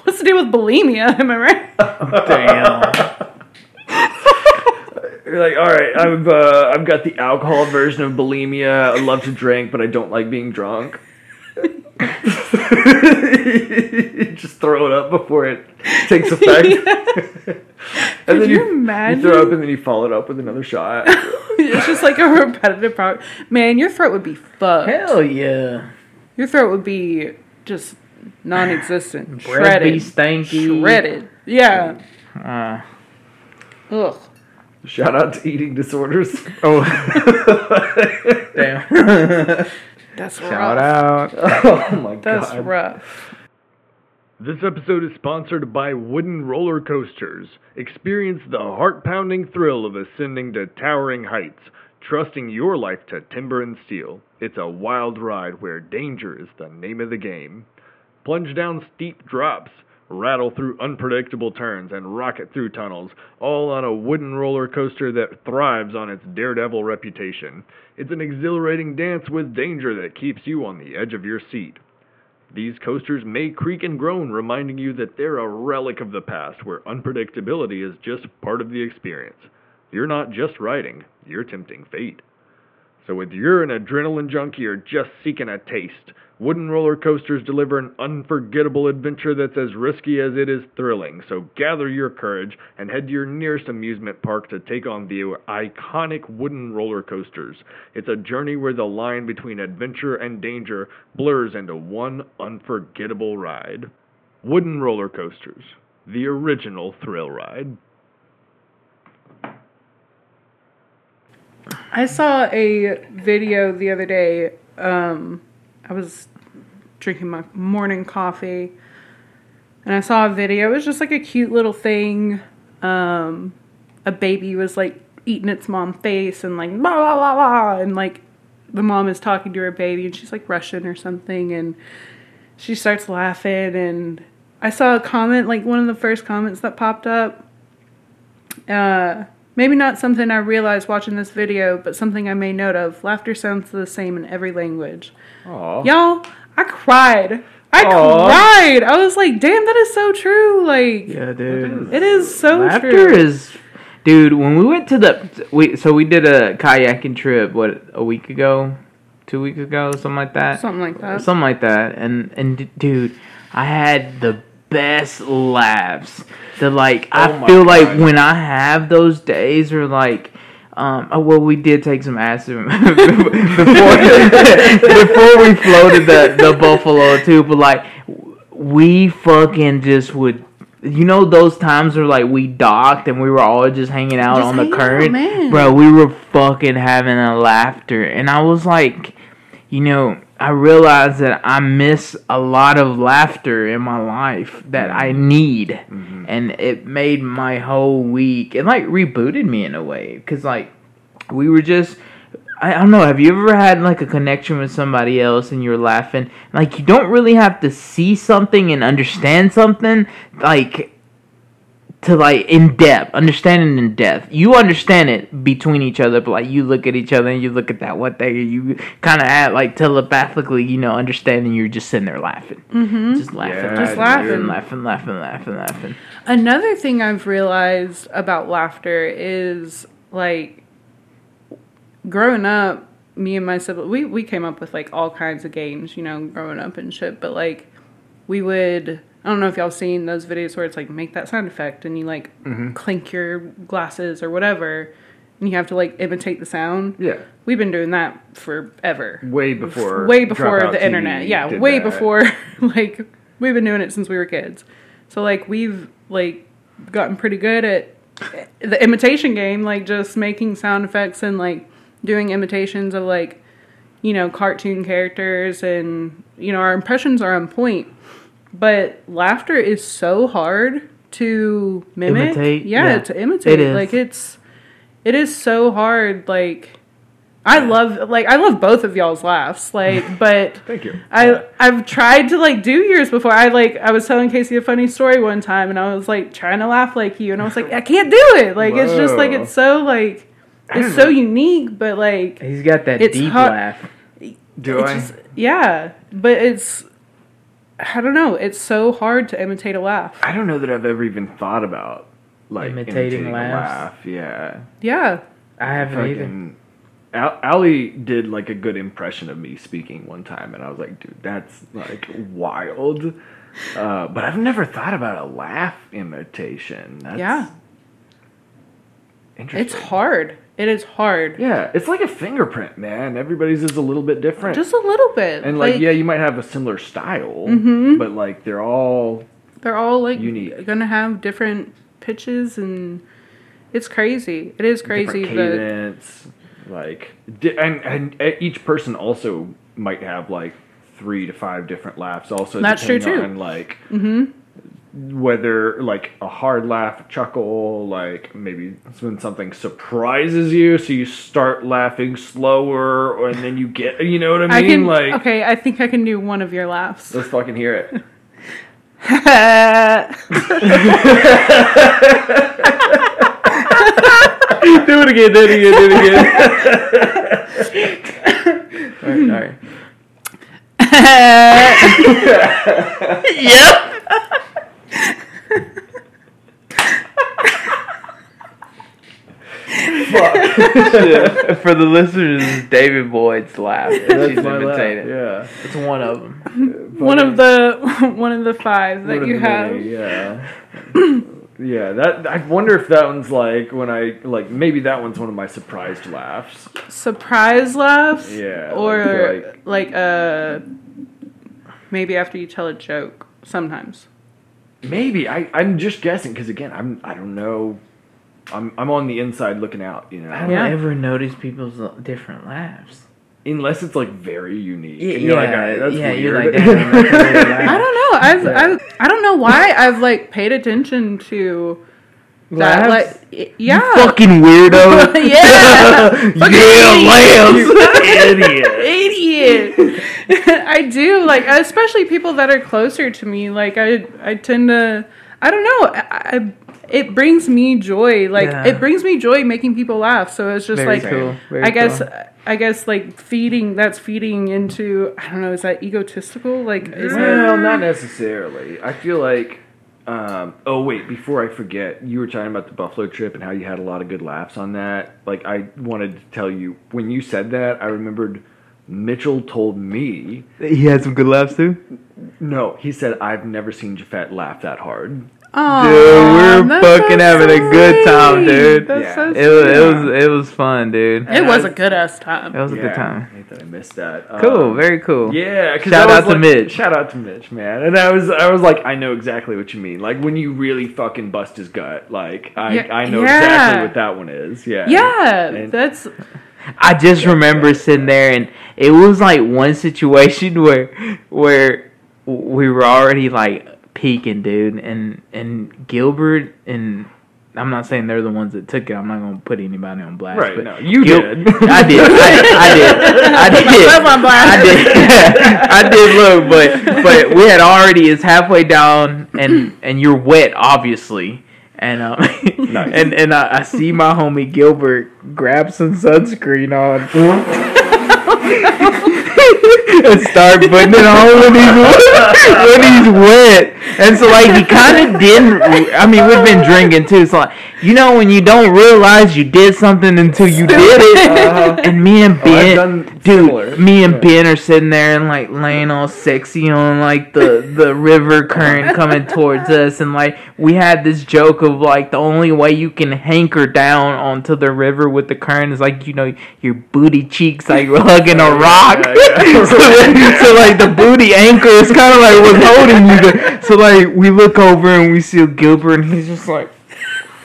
what's the deal with bulimia? Am I right? Damn. You're like, all right, I've uh, I've got the alcohol version of bulimia. I love to drink, but I don't like being drunk. Just throw it up before it takes effect. And Could then you you, imagine? you throw up and then you follow it up with another shot. it's just like a repetitive problem. Man, your throat would be fucked. Hell yeah. Your throat would be just non-existent, Breath be shredded, stanky. shredded. Yeah. Uh, Ugh. Shout out to eating disorders. oh. Damn. That's rough. Shout out. oh my That's god. That's rough. This episode is sponsored by Wooden Roller Coasters. Experience the heart pounding thrill of ascending to towering heights, trusting your life to timber and steel. It's a wild ride where danger is the name of the game. Plunge down steep drops, rattle through unpredictable turns, and rocket through tunnels, all on a wooden roller coaster that thrives on its daredevil reputation. It's an exhilarating dance with danger that keeps you on the edge of your seat. These coasters may creak and groan, reminding you that they're a relic of the past where unpredictability is just part of the experience. You're not just riding, you're tempting fate. So, whether you're an adrenaline junkie or just seeking a taste, wooden roller coasters deliver an unforgettable adventure that's as risky as it is thrilling. So, gather your courage and head to your nearest amusement park to take on the iconic wooden roller coasters. It's a journey where the line between adventure and danger blurs into one unforgettable ride. Wooden roller coasters, the original thrill ride. I saw a video the other day. Um, I was drinking my morning coffee, and I saw a video. It was just like a cute little thing. Um, a baby was like eating its mom's face, and like blah blah blah blah, and like the mom is talking to her baby, and she's like Russian or something, and she starts laughing. And I saw a comment, like one of the first comments that popped up. Uh, Maybe not something I realized watching this video, but something I made note of. Laughter sounds the same in every language. Aww. Y'all, I cried. I Aw. cried. I was like, damn, that is so true. Like, Yeah, dude. it is so Laughter true. Laughter is, dude. When we went to the, we so we did a kayaking trip. What a week ago, two weeks ago, something like that. Something like that. Something like that. And and d- dude, I had the best laughs. The like, Oh I feel like when I have those days, or like. Um, oh, well, we did take some acid before before we floated the, the buffalo too, but like we fucking just would. You know those times where like we docked and we were all just hanging out Just on the out, current, man. bro. We were fucking having a laughter, and I was like, you know, I realized that I miss a lot of laughter in my life that I need, Mm-hmm. and it made my whole week. It like rebooted me in a way because like we were just. I I don't know. Have you ever had like a connection with somebody else and you're laughing? Like you don't really have to see something and understand something. Like to like in depth, understanding in depth. You understand it between each other, but like you look at each other and you look at that what they you kind of act like telepathically, you know, understanding. You're just sitting there laughing, mm-hmm. just laughing, Yeah, Just laughing, laughing. laughing, laughing, laughing, laughing. Another thing I've realized about laughter is like growing up, me and my siblings, we, we came up with like all kinds of games, you know, growing up and shit. But like, we would, I don't know if y'all seen those videos where it's like make that sound effect and you like mm-hmm. clink your glasses or whatever, and you have to like imitate the sound. Yeah. We've been doing that forever. Way before. way before the TV internet. Yeah, way that. before like we've been doing it since we were kids. So like we've like gotten pretty good at eh, the imitation game, like just making sound effects and like doing imitations of like you know cartoon characters and you know our impressions are on point. But laughter is so hard to mimic. Imitate, Yeah, yeah. to imitate. It is. Like it's it is so hard like I love like I love both of y'all's laughs. Like but Thank you. I I've tried to like do yours before. I like I was telling Casey a funny story one time and I was like trying to laugh like you and I was like I can't do it. Like it's just like it's so like it's so unique but like He's got that It's deep hot- laugh. Do it's I? just yeah, but it's I don't know, it's so hard to imitate a laugh. I don't know that I've ever even thought about like Imitating imitating, a laughs. laugh. Yeah. Yeah. I haven't either. Fucking. Al- Allie did like a good impression of me speaking one time, and I was like, dude, that's like wild. Uh, but I've never thought about a laugh imitation. That's Yeah. Interesting. It's hard. It is hard. Yeah, it's like a fingerprint, man. Everybody's is a little bit different. Just a little bit. and like, yeah, you might have a similar style, Mhm. but like they're all They're all like Unique. gonna have different pitches and it's crazy. It is crazy different cadence. Like, and and uh, each person also might have like three to five different laughs. Also, That's true, too. On like hmm whether like a hard laugh, a chuckle, like maybe it's when something surprises you, so you start laughing slower, or and then you get, you know what I mean? I can like, okay, I think I can do one of your laughs. let's fucking hear it. do it again, do it again, do it again. All right, all right. yep. For the listeners, David Boyd's laugh. that she's my laugh. Yeah. It's one of them. one of the one of the five that you have. many, yeah. yeah, that I wonder if that one's like when I like maybe that one's one of my surprised laughs. Surprise laughs. Yeah, Or like- like, uh, maybe after you tell a joke. Sometimes. Maybe I I'm just guessing because again I'm I don't know. I'm I'm on the inside looking out, you know. I don't Yeah. ever notice people's different laughs. Unless it's like very unique. Yeah, and you're like, yeah, "Alright, that's yeah, you're weird." like, "Damn, that's a weird laugh." I don't know. I've, Yeah. I've I don't know why I've like paid attention to that. Laughs? Like y- yeah. Fucking weirdo. yeah. Fucking yeah, idiot. idiot. idiot. I do like, especially people that are closer to me. Like I, I tend to. I don't know. I, I, it brings me joy. Like Yeah. it brings me joy making people laugh. So it's just Very like, cool. Very I guess. cool. I guess like feeding. That's feeding into. I don't know. Is that egotistical? Like is that? Well, not necessarily. I feel like. Um, oh wait! Before I forget, you were talking about the Buffalo trip and how you had a lot of good laughs on that. Like I wanted to tell you when you said that, I remembered Mitchell told me. He had some good laughs too. No, he said I've never seen Jafet laugh that hard. Aw, Dude, we're fucking so having a good time, dude. That's Yeah. so It was, it was it was fun, dude. It was a good ass time. It was a good time. I hate that I missed that. Cool, Um, very cool. Yeah, Shout I was out to Mitch. Shout out to Mitch, man. And I was, I was like, I know exactly what you mean. Like when you really fucking bust his gut. Like I, Yeah, I know yeah. exactly what that one is. Yeah. Yeah, And- that's I just remember sitting there and it was like one situation where where we were already like peaking, dude, and and Gilbert and I'm not saying they're the ones that took it. I'm not gonna put anybody on blast. Right. but No, you Gil- did. I did. I, I did. I did. Put my blast. I did. I did look, but but we had already is halfway down, and and you're wet, obviously. And um, Nice. and and I, I see my homie Gilbert grab some sunscreen on and start putting it on when he's when he's wet. And so like he kind of didn't. I mean, we've been drinking too. So like you know when you don't realize you did something until you did it. Uh-huh. And me and Oh, Ben, done dude, similar. me and Ben are sitting there and like laying all sexy on like the the river current coming towards us, and like we had this joke of like the only way you can hanker down onto the river with the current is like you know your booty cheeks like hugging a rock. Yeah, yeah. So, then- so like the booty anchor is kind of like what's holding you. There. So like we look over and we see Gilbert, and he's just like.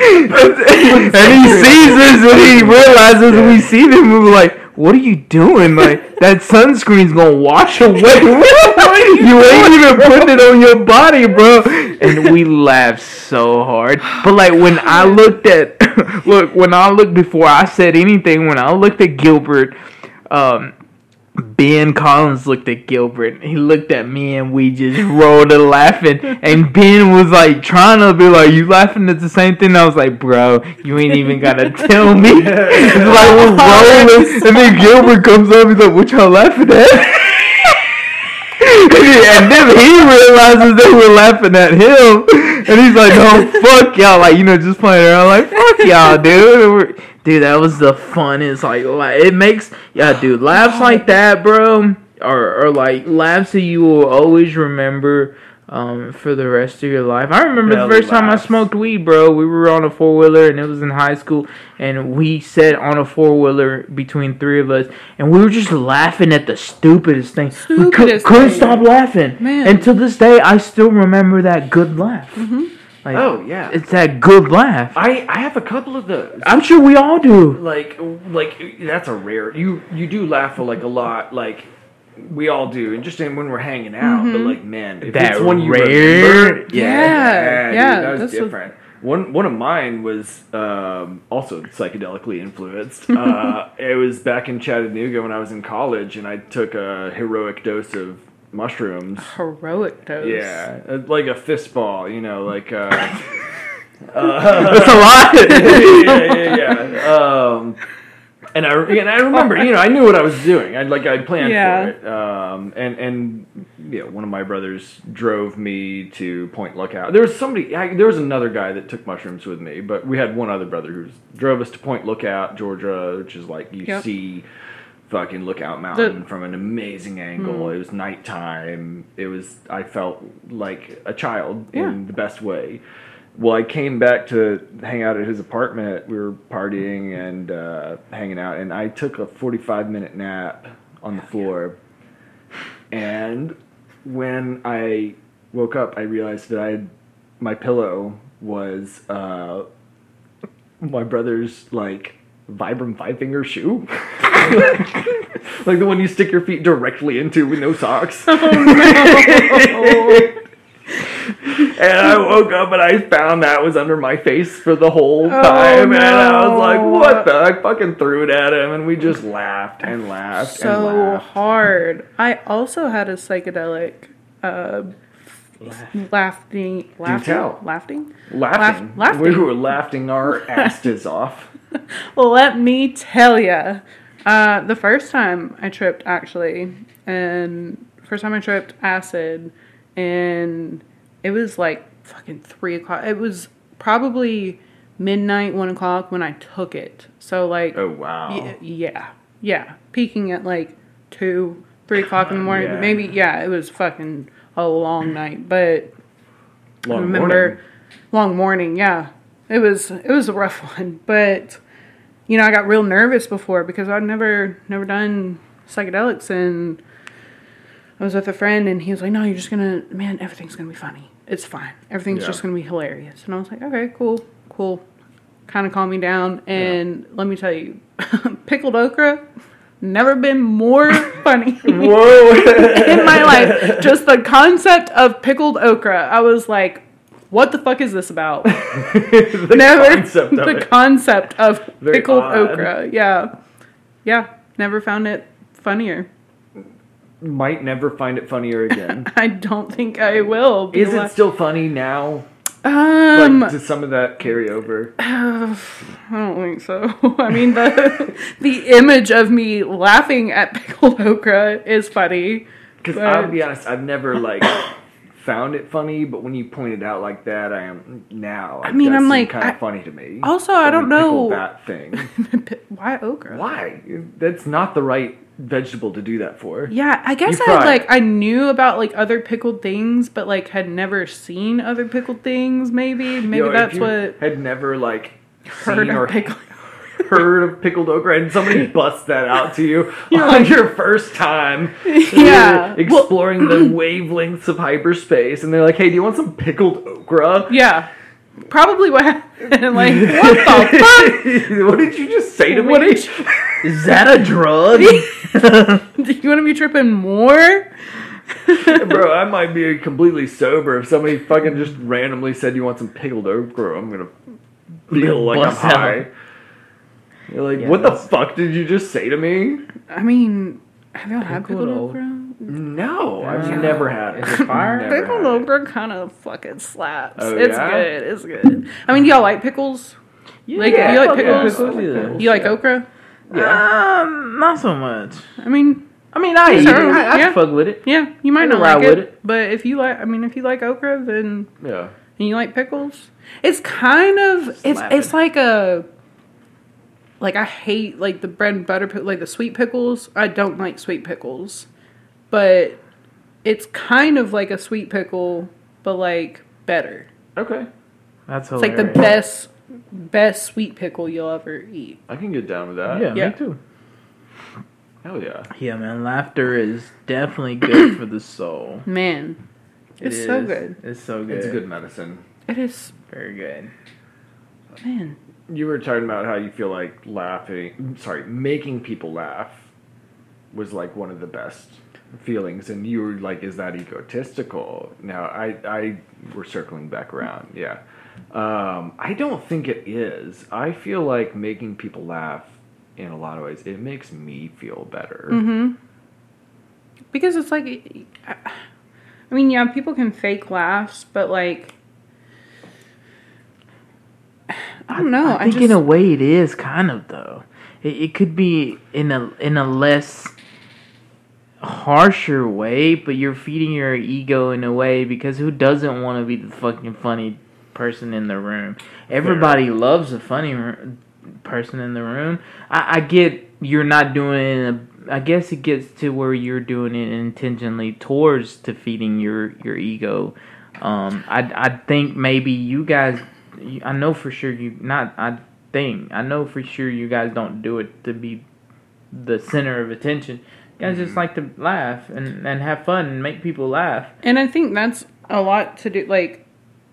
and he sees us and he realizes we see them and we're like, what are you doing? Like that sunscreen's gonna wash away. you ain't even putting it on your body, bro. And we laughed so hard. But like when I looked at look, when I looked before I said anything, when I looked at Gilbert, um Ben Collins looked at Gilbert. He looked at me, and we just rolled a laughing. And Ben was like trying to be like, "You laughing at the same thing?" I was like, "Bro, you ain't even gotta tell me." It's like we're rolling, and then Gilbert comes up. He's like, "What y'all laughing at?" and then he realizes they were laughing at him, and he's like, "No, fuck y'all!" Like you know, just playing around. Like fuck y'all, dude. Dude, that was the funnest. Like, like it makes yeah, dude. Laughs like that, bro, are are like laughs that you will always remember. Um, for the rest of your life. I remember the first time I smoked weed, bro. We were on a four wheeler and it was in high school, and we sat on a four wheeler between three of us, and we were just laughing at the stupidest thing. we cou- couldn't thing. stop laughing. Man. And to this day, I still remember that good laugh. Like, Oh yeah. it's that good laugh. I I have a couple of those. I'm sure we all do. like like that's a rare you you do laugh a, like a lot like we all do and just in when we're hanging out but like man if That it's one you rare- remember Yeah, dude, yeah, that was that's a- different one one of mine was um, also psychedelically influenced uh, it was back in Chattanooga when I was in college and I took a heroic dose of mushrooms heroic dose. yeah uh, like a fistball. you know like uh, That's a lot. yeah, yeah, yeah. Um, and I and I remember, you know, I knew what I was doing. I like I planned Yeah. for it. Um, and and you know, one of my brothers drove me to Point Lookout. There was somebody. I, there was another guy that took mushrooms with me, but we had one other brother who drove us to Point Lookout, Georgia, which is like you Yep. see fucking Lookout Mountain from an amazing angle. It was nighttime. It was. I felt like a child Yeah. in the best way. Well, I came back to hang out at his apartment. We were partying and uh, hanging out, and I took a 45 minute nap on the floor. And when I woke up, I realized that I had, my pillow was uh, my brother's like Vibram five finger shoe, like the one you stick your feet directly into with no socks. Oh, no. And I woke up and I found that was under my face for the whole time. And I was like, what the? I fucking threw it at him and we just laughed and laughed and so laughed. hard. I also had a psychedelic uh laughing laughing laughing. Laughing. Laugh- laughing. We were laughing our asses off. Well, let me tell ya. Uh, the first time I tripped, actually, and first time I tripped acid, and it was like fucking three o'clock. It was probably midnight, one o'clock when I took it. So like, Oh, wow. y- yeah, yeah, peaking at like two, three o'clock in the morning. Yeah. Maybe yeah, it was fucking a long night, but Long I remember morning. long morning. Yeah, it was it was a rough one, but you know I got real nervous before because I'd never never done psychedelics, and I was with a friend, and he was like, "No, you're just gonna man, everything's gonna be funny. It's fine. Everything's Yeah. just gonna be hilarious." And I was like, "Okay, cool, cool." Kind of calmed me down, and let me tell you, pickled okra. Never been more funny in my life. Just the concept of pickled okra. I was like, what the fuck is this about? the never concept of the it. concept of Very pickled odd. okra. Yeah. Yeah. Never found it funnier. Might never find it funnier again. I don't think I will. Is it still funny now? um Like, does some of that carry over? I don't think so. I mean the the image of me laughing at pickled okra is funny. Because I'll be honest, I've never like found it funny, but when you point it out like that, I am now. I mean, I'm like, kind of funny to me. Also, I don't know- that thing. Why okra? Why? That's not the right vegetable to do that for. Yeah, I guess I like. I knew about like other pickled things, but like had never seen other pickled things. Maybe maybe that's what Had never like heard seen or of pickled. Heard of pickled okra, and somebody busts that out to you You're on like- your first time. Yeah. Exploring the wavelengths of hyperspace, and they're like, "Hey, do you want some pickled okra?" Yeah, probably what happened. like what the fuck? what did you just say to me? What did you, Is that a drug? do you want to be tripping more? Bro, I might be completely sober if somebody fucking just randomly said you want some pickled okra. I'm gonna feel like I'm out. High. You're like, Yeah, what the fuck did you just say to me? I mean, have y'all had Pickled pickled okra? No, I've Yeah. never had it. Is it fire? Never Pickled okra kind of fucking slaps. Oh, it's yeah? good. It's good. I mean, do y'all like pickles? Like, Yeah, you like fuck pickles? yeah, pickles, You like Yeah. okra? Yeah. Um, not so much. I mean, I mean, I eat Sure, it. I, I yeah. fuck with it. yeah, you might not like it, it. but if you like, I mean, if you like okra, then Yeah. and you like pickles, it's kind of it's it's like a like I hate like the bread and butter like the sweet pickles. I don't like sweet pickles, but it's kind of like a sweet pickle, but like better. Okay. That's how It's like the best best sweet pickle you'll ever eat. I can get down with that. Yeah, Yeah. me too. Hell yeah. Yeah, man, laughter is definitely good for the soul. Man, It it's so good. It's so good. It's good medicine. It is Very good. man. You were talking about how you feel like laughing, sorry, making people laugh was like one of the best feelings, and you were like, "Is that egotistical?" Now, I, I, we're circling back around, yeah. Um, I don't think it is. I feel like making people laugh in a lot of ways it makes me feel better. Mm-hmm. Because it's like, I I mean, yeah, people can fake laughs, but like, I don't know. I I, think just in a way it is kind of though. it, it could be in a in a less harsher way, but you're feeding your ego in a way because who doesn't want to be the fucking funny person in the room? Everybody loves a funny r- person in the room. I, I get you're not doing it. In a, I guess it gets to where you're doing it intentionally towards to feeding your your ego. Um, I I think maybe you guys. I know for sure you not. I think I know for sure you guys don't do it to be the center of attention. You guys just mm-hmm. like to laugh and, and have fun and make people laugh. And I think that's a lot to do. Like,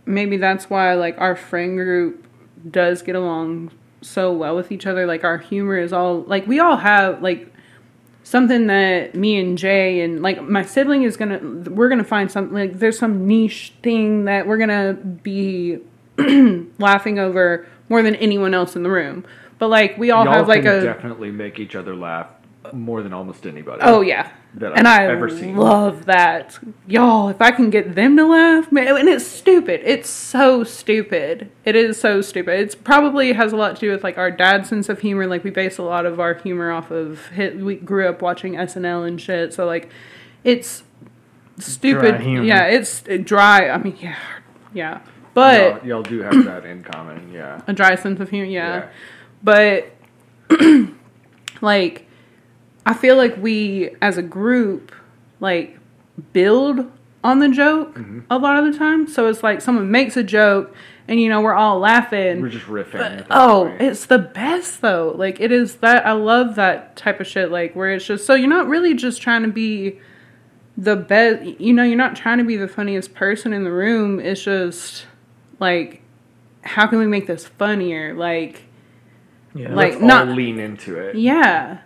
maybe that's why like our friend group does get along so well with each other. Like our humor is all like we all have like something that me and Jay and like my sibling is gonna we're gonna find something like there's some niche thing that we're gonna be laughing over more than anyone else in the room. But like we all Y'all have like a definitely make each other laugh more than almost anybody. oh yeah. that and I've I ever seen. love that. Y'all, if I can get them to laugh, man, and it's stupid. It's so stupid. It is so stupid. It's probably has a lot to do with like our dad's sense of humor. Like we base a lot of our humor off of hit. We grew up watching SNL and shit. So like, it's stupid. Yeah, it's dry. I mean, yeah, yeah. But y'all, y'all do have that in common. Yeah. a dry sense of humor, yeah. Yeah. But like I feel like we as a group like build on the joke Mm-hmm. a lot of the time. So it's like someone makes a joke and you know we're all laughing. We're just riffing. Oh, point. it's the best though. Like it is that I love that type of shit like where it's just so you're not really just trying to be the best you know, you're not trying to be the funniest person in the room. It's just like how can we make this funnier? Like Yeah. like- Let's all not- lean into it. yeah.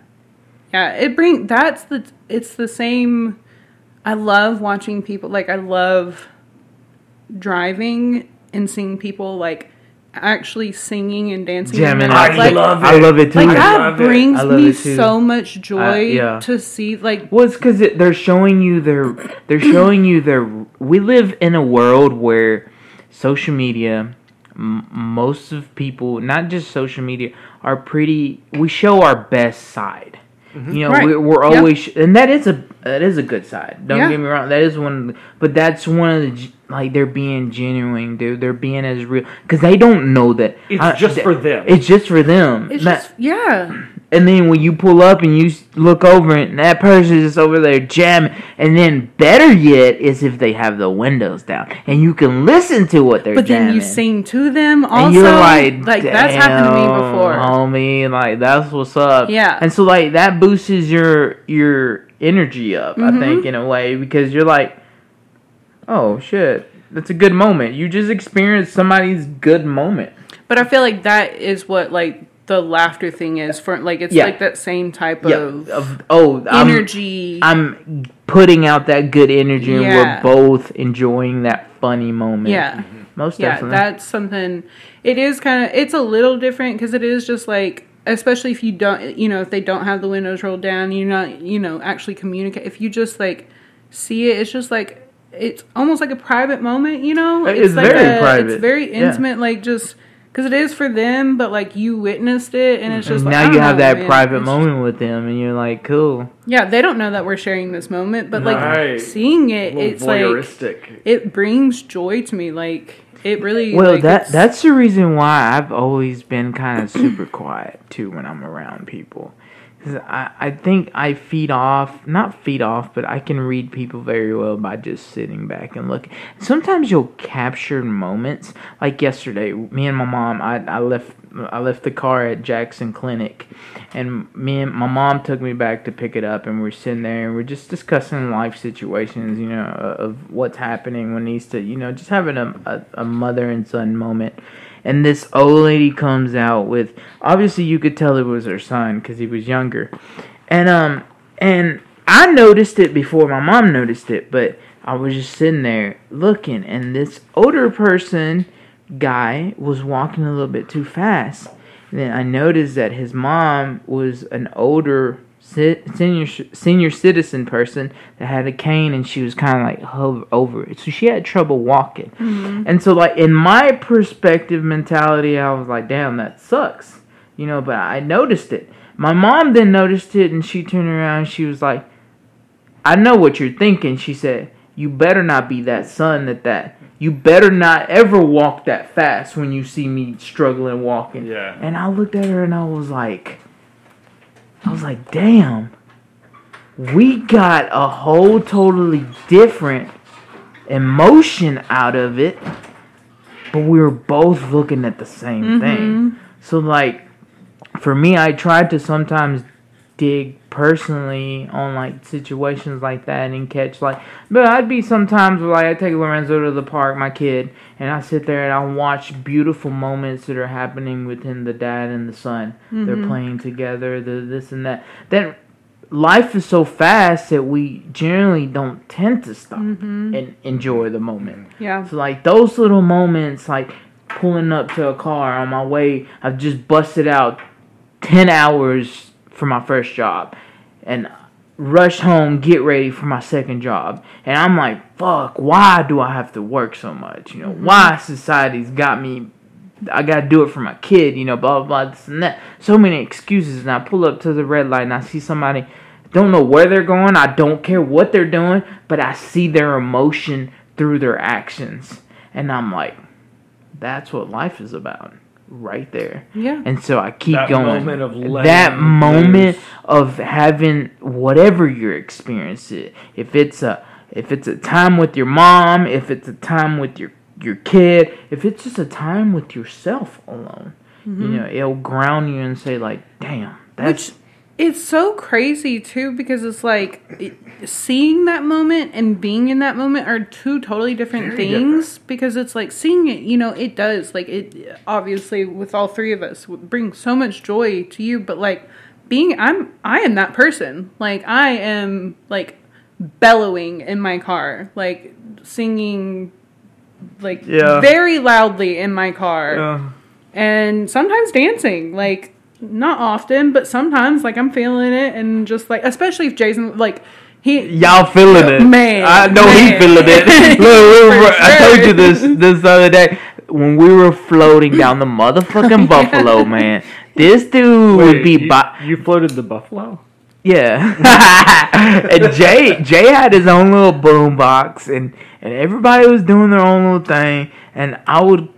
Yeah, it bring that's the it's the same I love watching people like I love driving and seeing people like actually singing and dancing. in Jamming the out. night. like, I love it too. like I that love it. brings I love me it too. so much joy I- yeah. to see like Well, it's because they're showing you their. They're showing you their. We live in a world where social media, m- most of people, not just social media, are pretty. We show our best side. Mm-hmm. You know, Right. we're, we're Yeah. always, and that is a that is a good side. Don't Yeah. get me wrong. That is one, of the- but that's one of the like they're being genuine, dude. They're being as real because they don't know that It's I- just for them. It's just for them. it's just yeah. And then when you pull up and you look over and that person is over there jamming, and then better yet is if they have the windows down and you can listen to what they're jamming. But jamming. then you sing to them also. and you're like, like that's happened to me "Damn, before. homie. Like that's what's up. Yeah. and so like that boosts your your energy up. I Mhm. think in a way because you're like, oh shit, that's a good moment. You just experienced somebody's good moment. But I feel like that is what like the laughter thing is for like it's Yeah. like that same type Yeah. of Of, oh, I'm- energy. I'm putting out that good energy, and Yeah. we're both enjoying that funny moment. yeah. Mm-hmm. most Yeah, definitely. that's something. It is kind of. It's a little different because it is just like, especially if you don't, you know, if they don't have the windows rolled down, you're not, you know, actually communicate. If you just like see it, it's just like it's almost like a private moment, you know. It is like very a- private, It's very yeah. intimate, like just because it is for them, but like you witnessed it, and it's just and like, now you have that private It's- moment with them, and you're like, cool. Yeah, they don't know that we're sharing this moment, but like Right. seeing it, little it's like it brings joy to me. Like it really. Well, like, that that's the reason why I've always been kind of super quiet too when I'm around people. I, I think I feed off, not feed off, but I can read people very well by just sitting back and looking. Sometimes you'll capture moments, like yesterday. Me and my mom, I, I left I left the car at Jackson Clinic, and me and my mom took me back to pick it up, and we're sitting there and we're just discussing life situations, you know, of what's happening when to, you know, just having a, a, a mother and son moment. And this old lady comes out with, obviously you could tell it was her son because he was younger, and um and I noticed it before my mom noticed it, but I was just sitting there looking, and this older person guy was walking a little bit too fast. And then I noticed that his mom was an older senior senior citizen person that had a cane, and she was kind of like hover over it, so she had trouble walking. Mm-hmm. And so, like in my perspective mentality, I was like, "Damn, that sucks," you know. But I noticed it. My mom then noticed it and she turned around and she was like, I know what you're thinking. She said, You better not be that son that that. You better not ever walk that fast when you see me struggling walking. Yeah. And I looked at her and I was like, I was like, damn. We got a whole totally different emotion out of it, but we were both looking at the same mm-hmm. thing. So, like, for me, I tried to sometimes dig personally on like situations like that and catch like but I'd be sometimes like I take Lorenzo to the park, my kid, and I sit there and I watch beautiful moments that are happening within the dad and the son. They're mm-hmm. playing together, the this and that. Then life is so fast that we generally don't tend to stop mm-hmm. and enjoy the moment. Yeah. So like those little moments, like pulling up to a car on my way, I've just busted out ten hours for my first job, and rush home, get ready for my second job, and I'm like, fuck, why do I have to work so much? You know, why mm-hmm. society's got me. I gotta do it for my kid, you know, blah blah blah, this and that. So many excuses, and I pull up to the red light and I see somebody don't know where they're going. I don't care what they're doing, but I see their emotion through their actions. And I'm like, that's what life is about. Right there. Yeah. And so I keep That going. moment of letting that moment loose. of having whatever your experience is. If it's a if it's a time with your mom, if it's a time with your your kid, if it's just a time with yourself alone, you mm-hmm. know, it'll ground you and say like, "Damn, that's Which it's so crazy too because it's like it, seeing that moment and being in that moment are two totally different Very things because it's like seeing it you know it does like it obviously with all three of us would bring so much joy to you but like being I'm I am that person. Like I am like bellowing in my car like singing like Yeah. very loudly in my car uh, and sometimes dancing like not often but sometimes like i'm feeling it and just like especially if jason like he Y'all feeling it, Man, I know he feeling it. Look, we were, For I told you this this other day when we were floating down the motherfucking buffalo, man. This dude would be you, by you floated the buffalo? Yeah. and Jay Jay had his own little boom box, and and everybody was doing their own little thing, and I would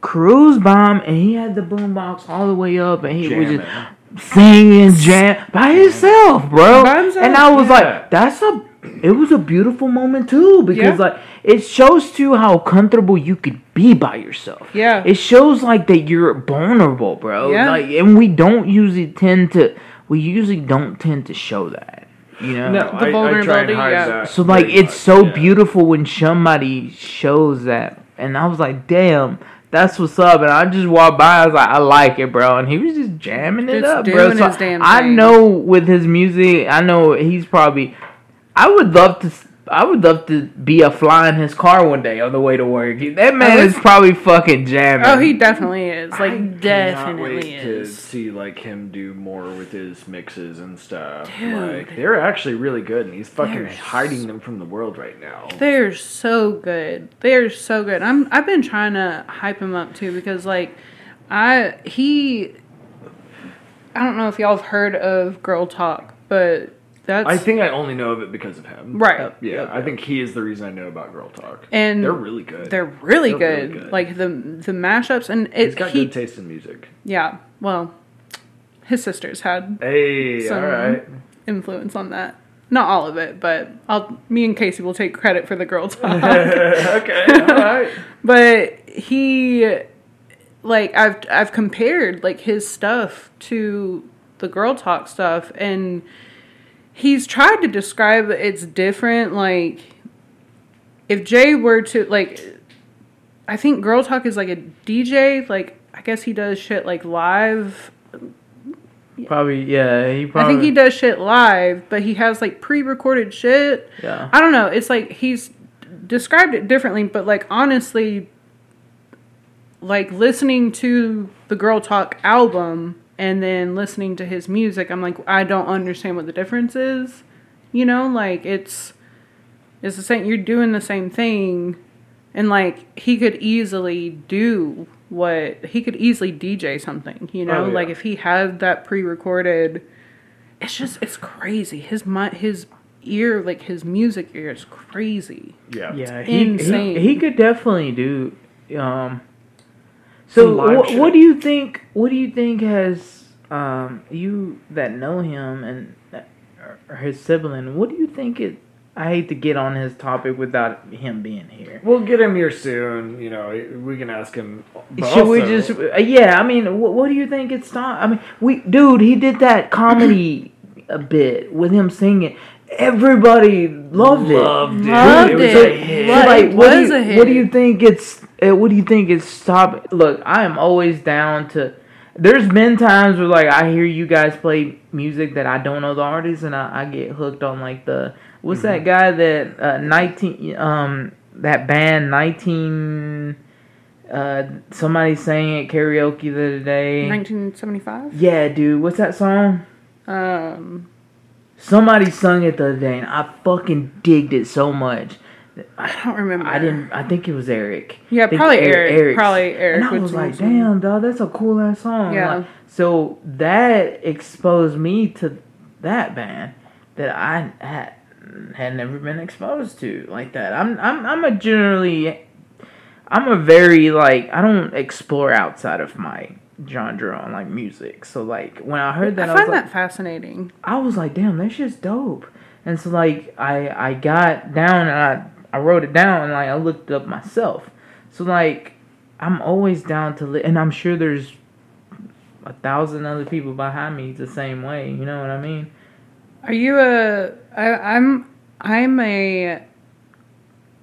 cruise by him, and he had the boom box all the way up, and he was just singing jam by himself, bro. By himself, and I was yeah. like, that's a it was a beautiful moment too because Yeah. like it shows too how comfortable you could be by yourself. Yeah. It shows like that you're vulnerable, bro. Yeah. Like and we don't usually tend to we usually don't tend to show that. You know? No, The I, I try vulnerability, and hide yeah. that. So like it's much, so yeah. beautiful when somebody shows that, and I was like, "Damn, that's what's up." And I just walked by, I was like, "I like it, bro," and he was just jamming it Just up, bro. So his damn I thing. know with his music, I know he's probably. I would love to. I would love to be a fly in his car one day on the way to work. That man is probably fucking jamming. oh he definitely is like cannot definitely wait to is see like him do more with his mixes and stuff. Dude. Like they're actually really good, and he's fucking They're hiding them from the world right now. They're so good. They're so good. I'm I've been trying to hype him up too because like I he I don't know if y'all have heard of Girl Talk, but that's I think I only know of it because of him. right. Yeah, I think he is the reason I know about Girl Talk. And they're really good. They're really, They're really good. good. Like the the mashups and He's it got he good taste in music. yeah. Well, his sisters had Hey, Some- all right. influence on that. Not all of it, but I'll me and Casey will take credit for the Girl Talk. okay, all right. but he like I've I've compared like his stuff to the girl talk stuff and he's tried to describe it's different like if Jay were to like I think girl talk is like a DJ like I guess he does shit like live probably yeah. He I think he does shit live but he has like pre-recorded shit Yeah. I don't know. It's like he's described it differently, but like honestly, like listening to the Girl Talk album and then listening to his music, I'm like, I don't understand what the difference is. You know, like it's it's the same. You're doing the same thing, and like he could easily do what he could easily DJ something, you know? Oh, yeah. Like if he had that pre-recorded it's just it's crazy. His mi- his ear like his music ear is crazy. Yeah. Yeah, he, Insane. he he could definitely do. Um, so live what, do you think? What do you think has um you that know him and that, or his sibling? What do you think it? I hate to get on his topic without him being here. We'll get him here soon. You know, we can ask him. but Should we just? Uh, yeah, I mean, what, what do you think it's time? I mean, we, dude, he did that comedy a bit with him singing. Everybody loved it. Loved it. Loved it was it. a hit. Like, it what do you, a hit. What do you think it's? Uh, what do you think it's stop? Look, I am always down to. There's been times where like I hear you guys play music that I don't know the artist, and I, I get hooked on like the what's that guy that uh, nineteen um that band nineteen. Uh, somebody sang at karaoke the other day. 1975. Yeah, dude, what's that song? Um Somebody sung it the other day, and I fucking digged it so much. I don't remember. I didn't. I think it was Eric. Yeah, probably Eric. Eric's. Probably Eric. And I was like, damn, dog, that's a cool ass song. Yeah. Like, so that exposed me to that band that I had had never been exposed to like that. I'm I'm I'm a generally I'm a very like I don't explore outside of my genre on like music. So like when I heard that I I, was find like that fascinating. I was like, damn, that's just dope. And so like I I got down and I I wrote it down and like I looked it up myself. So like I'm always down to li- and I'm sure there's a thousand other people behind me the same way. You know what I mean? Are you a? I, I'm. I'm a.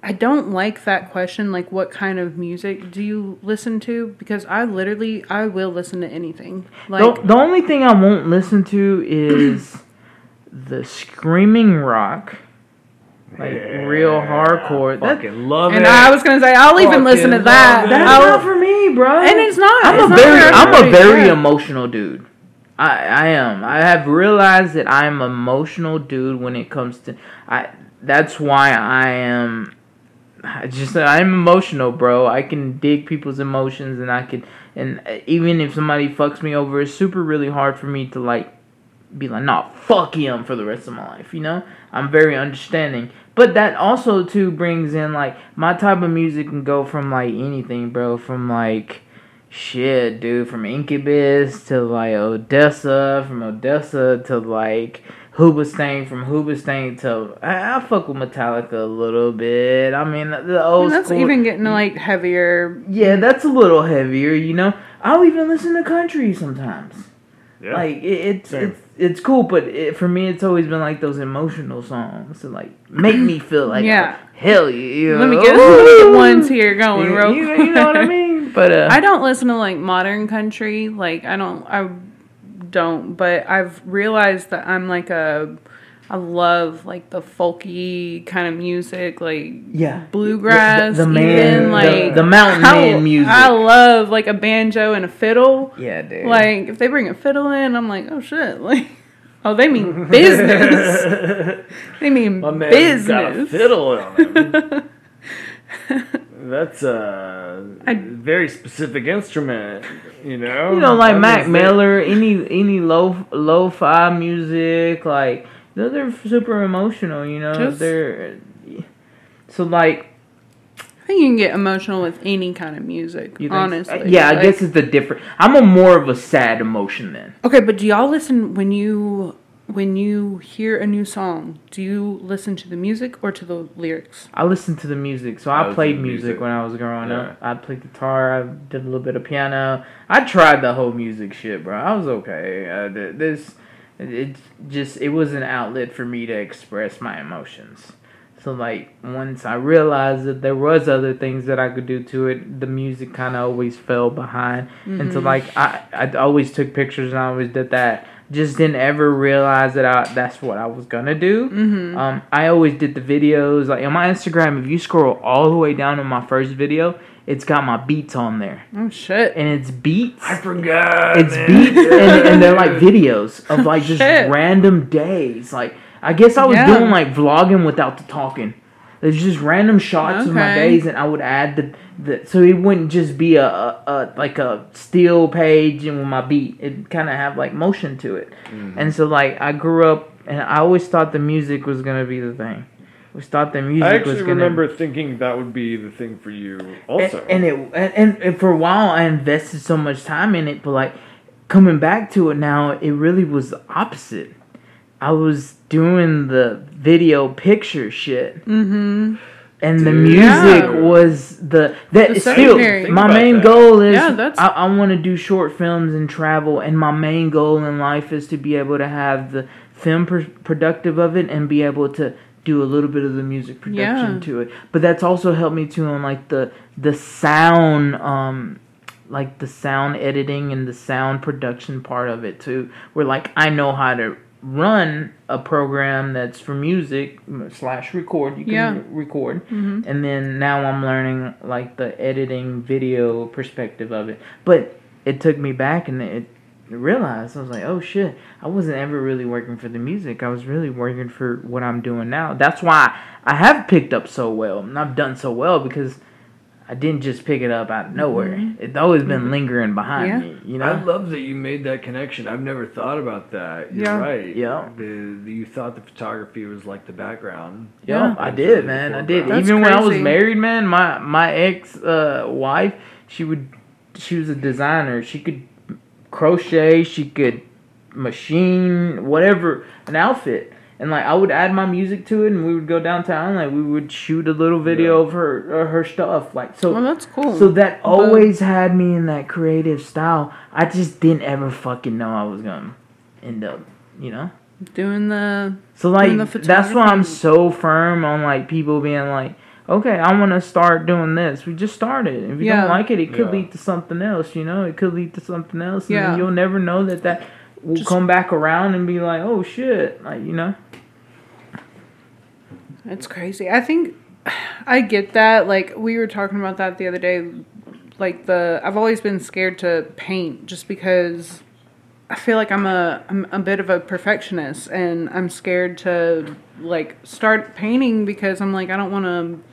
I don't like that question. Like, what kind of music do you listen to? Because I literally, I will listen to anything. Like, the, the only thing I won't listen to is the screaming rock, like real hardcore. That, Fucking love and it. I was gonna say, I'll even listen to that. that's I'll- not for me, bro. and it's not. I'm it's a not very, I'm a very yeah. emotional dude. I, I am. I have realized that I'm an emotional dude when it comes to. I. That's why I am. I just I'm emotional, bro. I can dig people's emotions, and I can, and even if somebody fucks me over, it's super really hard for me to like be like, nah, fuck him for the rest of my life. You know, I'm very understanding. But that also too brings in like my type of music can go from like anything, bro. From like shit, dude, from Incubus to like ODESZA, from ODESZA to like Hoobastank, from Hoobastank to I, I fuck with Metallica a little bit. I mean the old mean, that's school. even getting like heavier. yeah, that's a little heavier, you know. I'll even listen to country sometimes. Yeah. Like it, it's Same. it's it's cool, but it, for me, it's always been like those emotional songs to like make me feel like Yeah. hell yeah. You Let me get, let me get ones here going You, real you, quick. you know what I mean? But uh, I don't listen to like modern country. Like I don't I don't, but I've realized that I'm like a I love like the folky kind of music, like yeah, bluegrass, the, the man, even like the, mountain I, man music. I love like a banjo and a fiddle. yeah, dude. Like if they bring a fiddle in, I'm like, oh shit, like oh they mean business. they mean My man business. got a fiddle on him. That's a I- very specific instrument, you know. you know, like Mac means that- Miller, any any low lo-fi music, like those are super emotional. You know, Just- they're so like I think you can get emotional with any kind of music. You think- honestly, uh, yeah, I guess it's the different. I'm a more of a sad emotion then. Okay, but do y'all listen when you when you hear a new song? Do you listen to the music or to the lyrics? I listen to the music, so I I, played music, music. when I was growing Yeah. up. I played guitar. I did a little bit of piano. I tried the whole music shit, bro. I was okay. Uh, th- this, it just it was an outlet for me to express my emotions. So like once I realized that there was other things that I could do to it, the music kind of always fell behind. And so mm-hmm. like I I always took pictures and I always did that. Just didn't ever realize that I, that's what I was gonna do. Mm-hmm. Um, I always did the videos like on my Instagram. If you scroll all the way down to my first video, it's got my beats on there, Oh shit! and it's beats. I forgot. It's man. beats, and, and they're like videos of like just Shit. random days. Like I guess I was Yeah. doing like vlogging without the talking. There's just random shots of my days, and I would add the, the so it wouldn't just be a, a, a like a still page and with my beat. It kind of have like motion to it, mm-hmm. and so like I grew up, and I always thought the music was gonna be the thing. We thought the music I was actually gonna. remember thinking that would be the thing for you also. And, and it and, and, and for a while I invested so much time in it, but like coming back to it now, it really was the opposite. I was doing the video picture shit, Mm-hmm. and the music Yeah. was the that The still my main that. goal is Yeah, that's- I, I want to do short films and travel, and my main goal in life is to be able to have the film pr- productive of it and be able to do a little bit of the music production Yeah. to it. But that's also helped me too on like the the sound um like the sound editing and the sound production part of it too where like I know how to run a program that's for music slash record. You can Yeah. re- record. Mhm. and then now I'm learning like the editing video perspective of it. But it took me back and it realized I was like oh shit. I wasn't ever really working for the music. I was really working for what I'm doing now. That's why I have picked up so well. And I've done so well because I didn't just pick it up out of nowhere it's always been lingering behind Yeah. me you know, I love that you made that connection. I've never thought about that. You're Yeah. right. Yeah. The, the, you thought the photography was like the background. Yeah, Yeah. I did, really man. the I did. That's Even when I was married, man, my my ex uh, wife, she would, she was a designer. She could crochet. She could machine whatever an outfit, and like I would add my music to it, and we would go downtown. Like we would shoot a little video Yeah. of her uh, her stuff. Like so. Well, that's cool. So that always had me in that creative style. I just didn't ever fucking know I was gonna end up, you know. Doing the So like And the that's why I'm so firm on like people being like, okay, I want to start doing this. We just started. If you Yeah. don't like it, it could Yeah. lead to something else. You know, it could lead to something else. And Yeah. you'll never know that that will Just- come back around and be like, oh shit, like you know. It's crazy. I think I get that. Like we were talking about that the other day. Like the I've always been scared to paint just because I feel like I'm a I'm a bit of a perfectionist and I'm scared to like start painting because I'm like I don't want to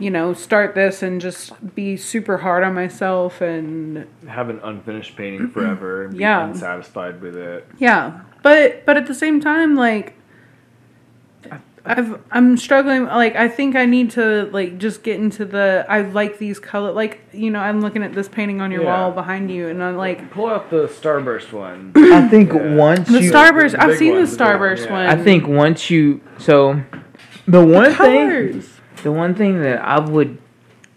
you know start this and just be super hard on myself and Have an unfinished painting forever and be Yeah. unsatisfied with it. Yeah, but but at the same time, like I've I'm struggling. Like I think I need to like just get into the. I like these color. Like you know, I'm looking at this painting on your Yeah. wall behind you, and I'm like Pull out the Starburst one. I think Yeah. once the you, Starburst. the I've seen one, the the one, Starburst yeah. one. I think once you so the one thing colors. The one thing that I would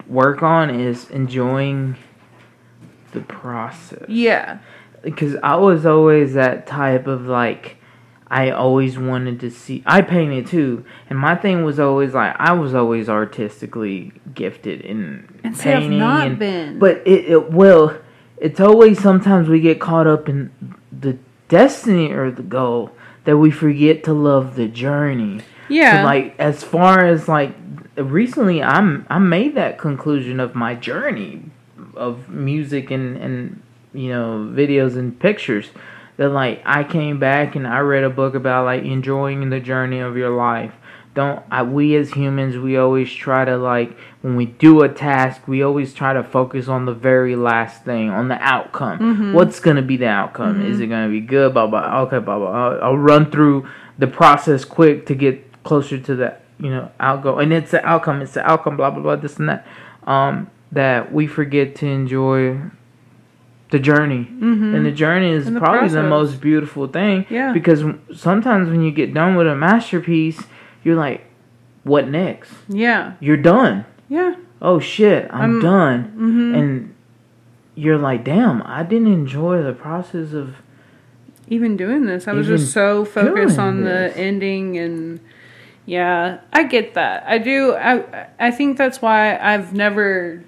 work on is enjoying the process. Yeah, because I was always that type of like I always wanted to see I painted too and my thing was always like I was always artistically gifted in and painting not and, been. but it, it well it's always sometimes we get caught up in the destiny or the goal that we forget to love the journey yeah, so, like as far as like recently i'm i made that conclusion of my journey of music and and you know videos and pictures that like i came back and i read a book about like enjoying the journey of your life. Don't I, we as humans we always try to like when we do a task we always try to focus on the very last thing on the outcome. Mhm. what's gonna be the outcome? Is it gonna be good? Blah blah okay blah blah. I'll, I'll run through the process quick to get closer to that you know outgo and it's the outcome it's the outcome blah blah blah this and that um that we forget to enjoy the journey hmm and the journey is the probably the most beautiful thing Yeah. because sometimes when you get done with a masterpiece you're like what next yeah, you're done yeah. oh shit i'm I'm- done hmm and you're like damn i didn't enjoy the process of even doing this. I was just so focused on this. the ending and yeah, I get that. I do I I think that's why I've never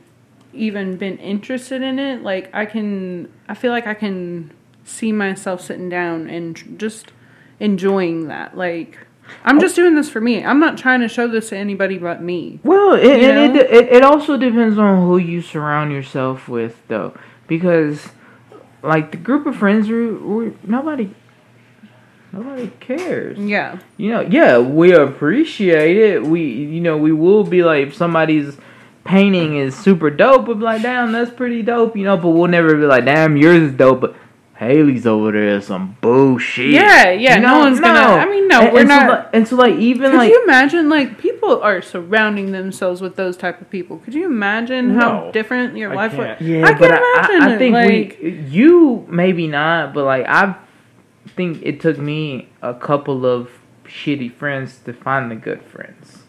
even been interested in it. Like I can I feel like I can see myself sitting down and just enjoying that. Like I'm just doing this for me. I'm not trying to show this to anybody but me. Well, it, it, it it also depends on who you surround yourself with, though, because like the group of friends we we nobody Nobody cares. Yeah. You know, yeah, we appreciate it. We, you know, we will be like, if somebody's painting is super dope, we'll be like, damn, that's pretty dope, you know, but we'll never be like, damn, yours is dope, but Hayley's over there is some bullshit. Yeah, yeah, You no know? one's gonna- I mean, no, And- we're and so, not- like- and so, like, even like Could like, you imagine like people are surrounding themselves with those type of people? Could you imagine how different your I life can't. would? Yeah, I but can I, imagine I, I it, think like- we, you maybe not, but like I think it took me a couple of shitty friends to find the good friends.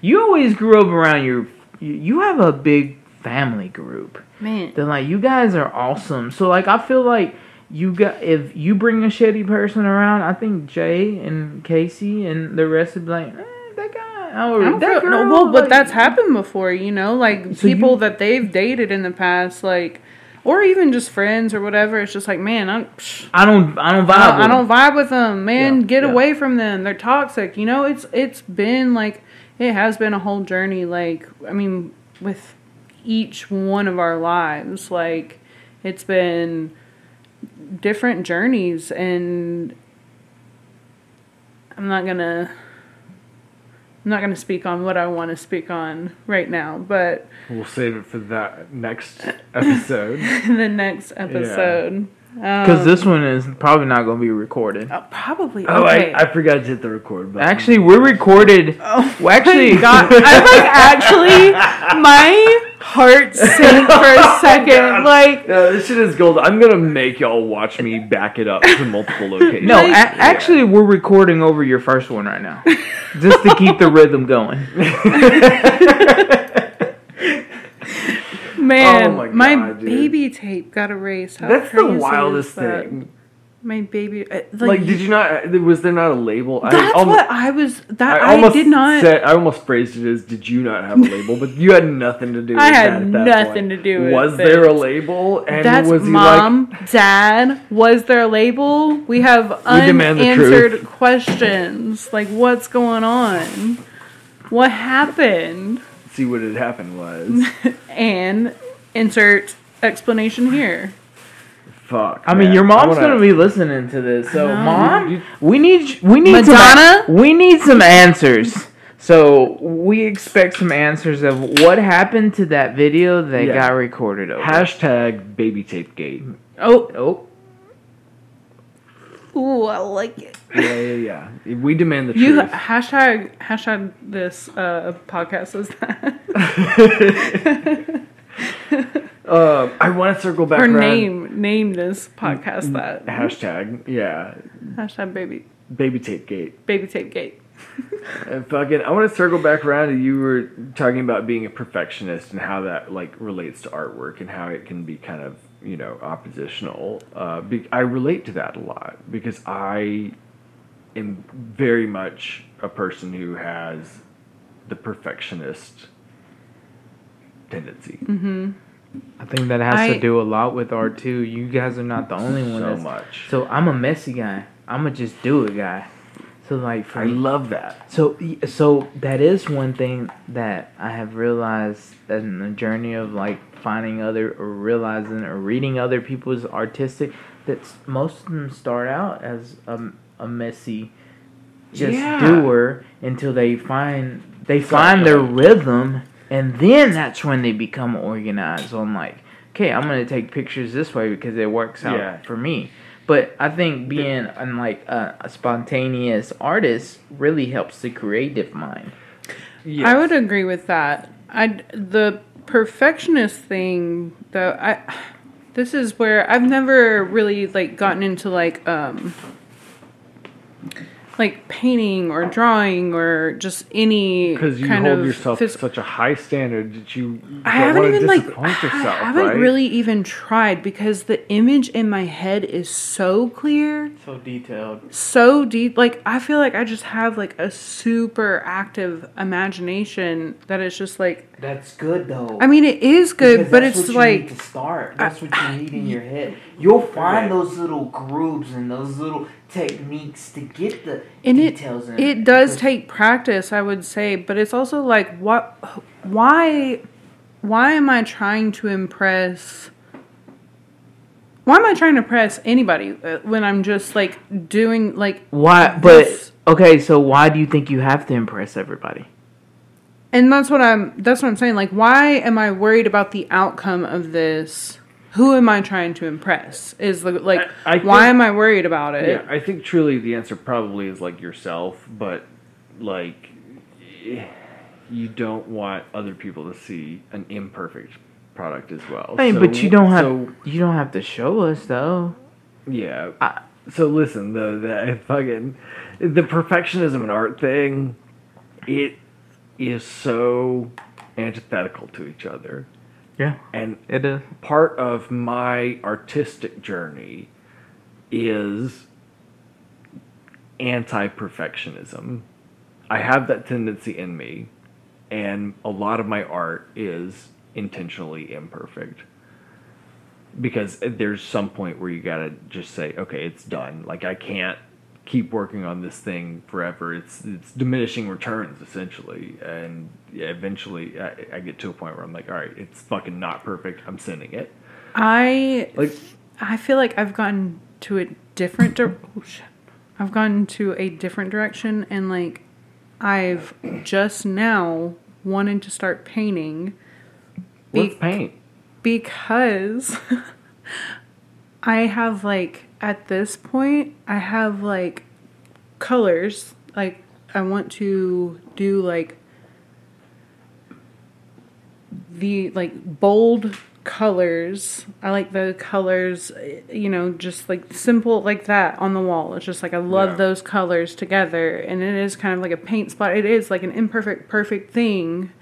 You always grew up around your, you, have a big family group. Man, Then like you guys are awesome. So like I feel like you got if you bring a shitty person around, I think Jay and Casey and the rest would be like, eh, that guy or I don't that feel, girl. no, well, but that's happened before, you know, like So people you- that they've dated in the past, like, or even just friends or whatever. It's just like, man, I'm. Psh, I don't I don't vibe. I, with I don't vibe with them, man. Yeah, Get yeah. away from them. They're toxic. You know, it's it's been like it has been a whole journey. Like I mean, with each one of our lives, like it's been different journeys, and I'm not gonna. I'm not going to speak on what I want to speak on right now, but We'll save it for that next episode. the next episode. Because um, this one is probably not going to be recorded. uh, probably oh, okay. I, I forgot to hit the record button. Actually, we're recorded. Oh Well, actually, my God. I like actually my heart sank for a second. Like No, this shit is gold. I'm gonna make y'all watch me back it up to multiple locations. no, a- Like- actually, we're recording over your first one right now, just to keep the rhythm going. man, Oh my my, God, dude. baby tape got erased. How That's the wildest thing. My baby, uh, like, Like, did you not? Was there not a label? I That's almost, what I was. That I I, did not. Said, I almost phrased it as, "Did you not have a label?" But you had nothing to do. with I had nothing point. to do with it Was it. there a label? And That's was mom, dad. Was there a label? We have We demand the unanswered questions. Like, what's going on? What happened? like? See what had happened was. and insert explanation here. Fuck. I mean, your mom's wanna- gonna be listening to this, so mom, You- we need we need Madonna? some we need some answers. So we expect some answers of what happened to that video that Yeah. got recorded over. Hashtag baby tape gate. Oh, oh, ooh, I like it. Yeah, yeah, yeah. We demand the You truth. hashtag hashtag this uh, podcast as that Um, I want to circle back or around. name name this podcast that Hashtag, yeah. hashtag baby Baby tape gate. baby tape gate. And fucking, I want to circle back around you were talking about being a perfectionist and how that like relates to artwork and how it can be kind of you know oppositional. Uh, be, I relate to that a lot because I am very much a person who has the perfectionist tendency. I think that has I- to do a lot with art too. You guys are not the only one. So much. So I'm a messy guy. I'm a just do it guy. So like for I love that. So, so that is one thing that I have realized in the journey of like finding other or realizing or reading other people's artistic. That most of them start out as a, a messy, just Yeah. doer until they find they find their rhythm, and then that's when they become organized on like, okay, I'm gonna take pictures this way because it works out Yeah. for me. But I think being an, like a, a spontaneous artist really helps the creative mind. Yes. I would agree with that. I the perfectionist thing though. I this is where I've never really like gotten into like um like painting or drawing or just any because you kind hold of yourself phys- to such a high standard that you I don't haven't wanna even like disappoint I haven't right? really even tried because the image in my head is so clear So detailed. so deep like i feel like i just have like a super active imagination that it's just like That's good though. i mean it is good but it's like to start. That's what you need in your head. You'll find those little grooves and those little techniques to get the and it details in. it does take practice i would say but it's also like what why why am i trying to impress why am I trying to impress anybody uh, when I'm just like doing like Why? But okay, so why do you think you have to impress everybody? and that's what I'm that's what I'm saying like why am I worried about the outcome of this? Who am I trying to impress? Is the like I- I why think- am I worried about it? Yeah, I think truly the answer probably is like yourself, but like you don't want other people to see an imperfect product as well. Hey, So- but you don't have so, you don't have to show us though. yeah. I- so listen, though, the fucking the perfectionism and art thing, it is so antithetical to each other, Yeah, and it is. part of my artistic journey is anti perfectionism. I have that tendency in me, and a lot of my art is intentionally imperfect. Because there's some point where you gotta just say, okay, it's done. Like, I can't keep working on this thing forever. It's it's diminishing returns essentially, and eventually I, I get to a point where I'm like, all right, it's fucking not perfect. I'm sending it. I Like, I feel like I've gotten to a different dir- oh shit. I've gotten to a different direction and like I've just now wanted to start painting Be- paint? because I have like at this point I have like colors like I want to do like the like bold colors. I like the colors, you know, just like simple like that on the wall. It's just like I love Yeah. those colors together and it is kind of like a paint spot. It is like an imperfect perfect thing,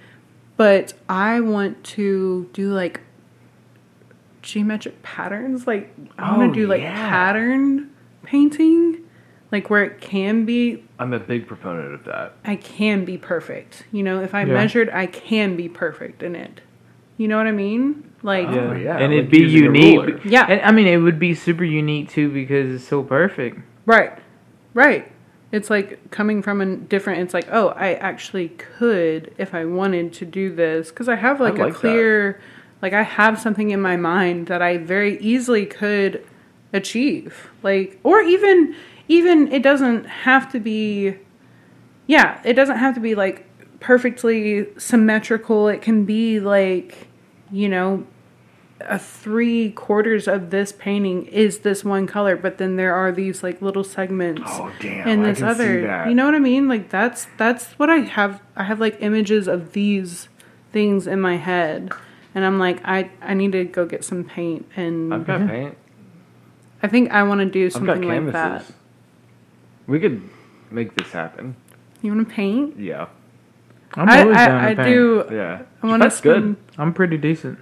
but I want to do like geometric patterns. Like I want Oh, to do like yeah. pattern painting, like where it can be I'm a big proponent of that. I can be perfect. You know, if I Yeah. measured, I can be perfect in it. You know what I mean? Like, Oh, yeah, and like it'd be unique. Yeah. and I mean it would be super unique too because it's so perfect. right, right. It's like coming from a different. It's like, oh, I actually could if I wanted to do this because I have like, like a that. Like I have something in my mind that I very easily could achieve. Like, or even, even it doesn't have to be. Yeah, it doesn't have to be like perfectly symmetrical. It can be like, you know, a three quarters of this painting is this one color, but then there are these like little segments Oh damn! in I this other. You know what I mean? Like that's that's what I have. I have like images of these things in my head, and I'm like, I I need to go get some paint, and I've got mm-hmm. paint. I think I want to do I've got something like canvases. that. We could make this happen. You want to paint? Yeah, I'm I always down I, I to paint. do. yeah. I want to That's good. I'm pretty decent.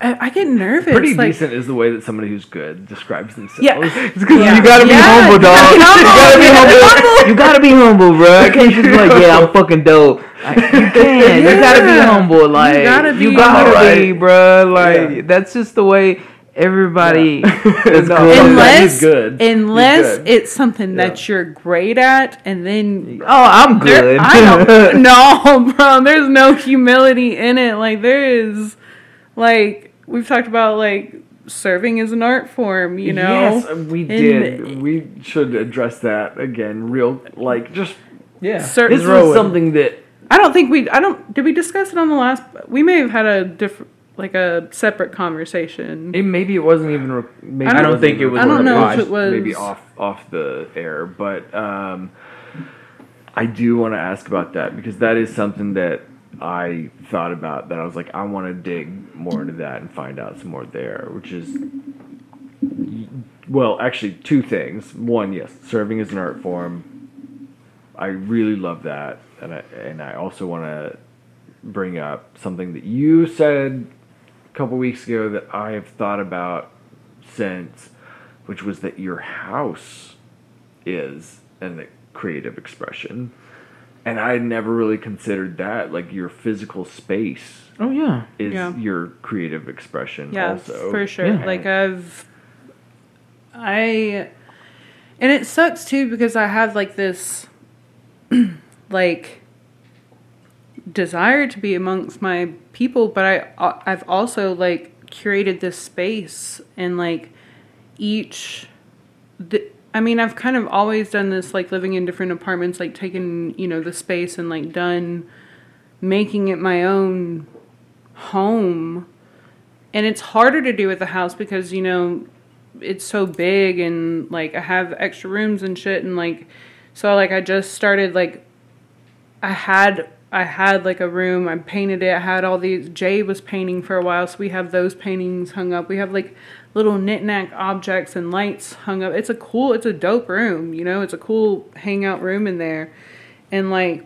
I, I get nervous. Pretty like, decent is the way that somebody who's good describes themselves. Yeah. It's because Yeah. you gotta be Yeah, humble, you dog. gotta You gotta be humble. humble. You gotta be humble, bro. I can't just be like, yeah, I'm fucking dope. Like, you can. You gotta be humble. Like, you gotta be gotta, humble. be, bro. Like, Yeah. that's just the way everybody Yeah. is No, good. Unless- unless he's good. He's unless good. it's something Yeah. that you're great at, and then Oh, I'm good. I don't no, bro. There's no humility in it. Like there is, like we've talked about, like serving as an art form. You know, Yes, uh, we And- did. We should address that again. Real, like, just yeah. Cer- this row was something that I don't think we. I don't. Did we discuss it on the last? We may have had a different, like a separate conversation. it maybe it wasn't even. Re- maybe I don't wasn't think it was I don't know if it was- maybe off off the air, but um, I do want to ask about that because that is something that I thought about. That I was like, I want to dig more into that and find out some more there, which is. Well, actually, two things. One, yes, serving as an art form. I really love that, and I and I also want to bring up something that you said a couple weeks ago that I have thought about since, which was that your house is a creative expression, and I never really considered that. Like your physical space Oh yeah. is Yeah. your creative expression. Yeah, also for sure. Yeah. Like I've, I, and it sucks too because I have like this, like, desire to be amongst my people, but I uh, I've also like curated this space and like each the, I mean, I've kind of always done this like living in different apartments, like taking, you know, the space and like done making it my own home. And it's harder to do with the house because, you know, it's so big and like I have extra rooms and shit and like so like I just started like I had I had like a room, I painted it, I had all these Jay was painting for a while, so we have those paintings hung up. We have like little knickknack objects and lights hung up. It's a cool, it's a dope room, you know, it's a cool hangout room in there. And like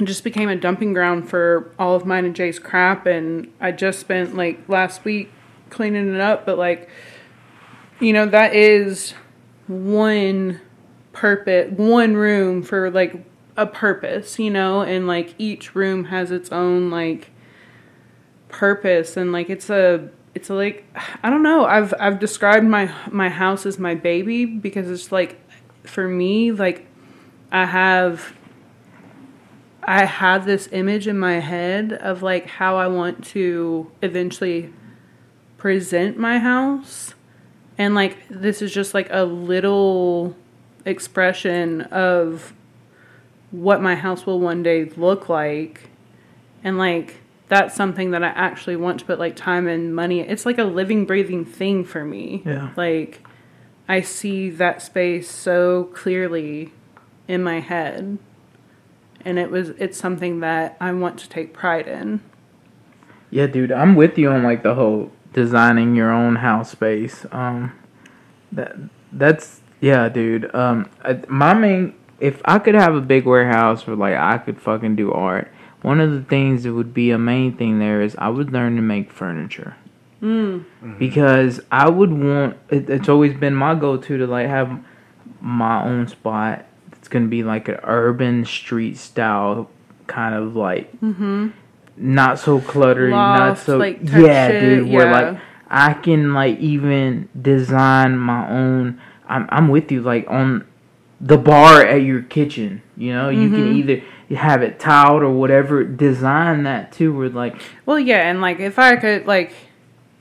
it just became a dumping ground for all of mine and Jay's crap. And I just spent like last week cleaning it up, but like you know, that is one purpose, one room for like a purpose, you know, and like each room has its own like purpose. And like it's a it's like I don't know. I've I've described my my house as my baby because it's like for me like I have I have this image in my head of like how I want to eventually present my house and like this is just like a little expression of what my house will one day look like and like that's something that I actually want to put like time and money. It's like a living, breathing thing for me. Yeah. Like I see that space so clearly in my head. And it was it's something that I want to take pride in. Yeah, dude, I'm with you on like the whole designing your own house space. Um, that that's yeah, dude. Um, I, my main if I could have a big warehouse where like I could fucking do art, one of the things that would be a main thing there is I would learn to make furniture. Mm. Because I would want it, it's always been my go to to like have my own spot. It's gonna be like an urban street style kind of like Mm-hmm. not so cluttered, not so like, yeah, shit, dude. Where yeah. like I can like even design my own. I'm I'm with you like on the bar at your kitchen. You know, you can Mhm. either have it tiled or whatever. Design that too. Where like Well, yeah, and like if I could like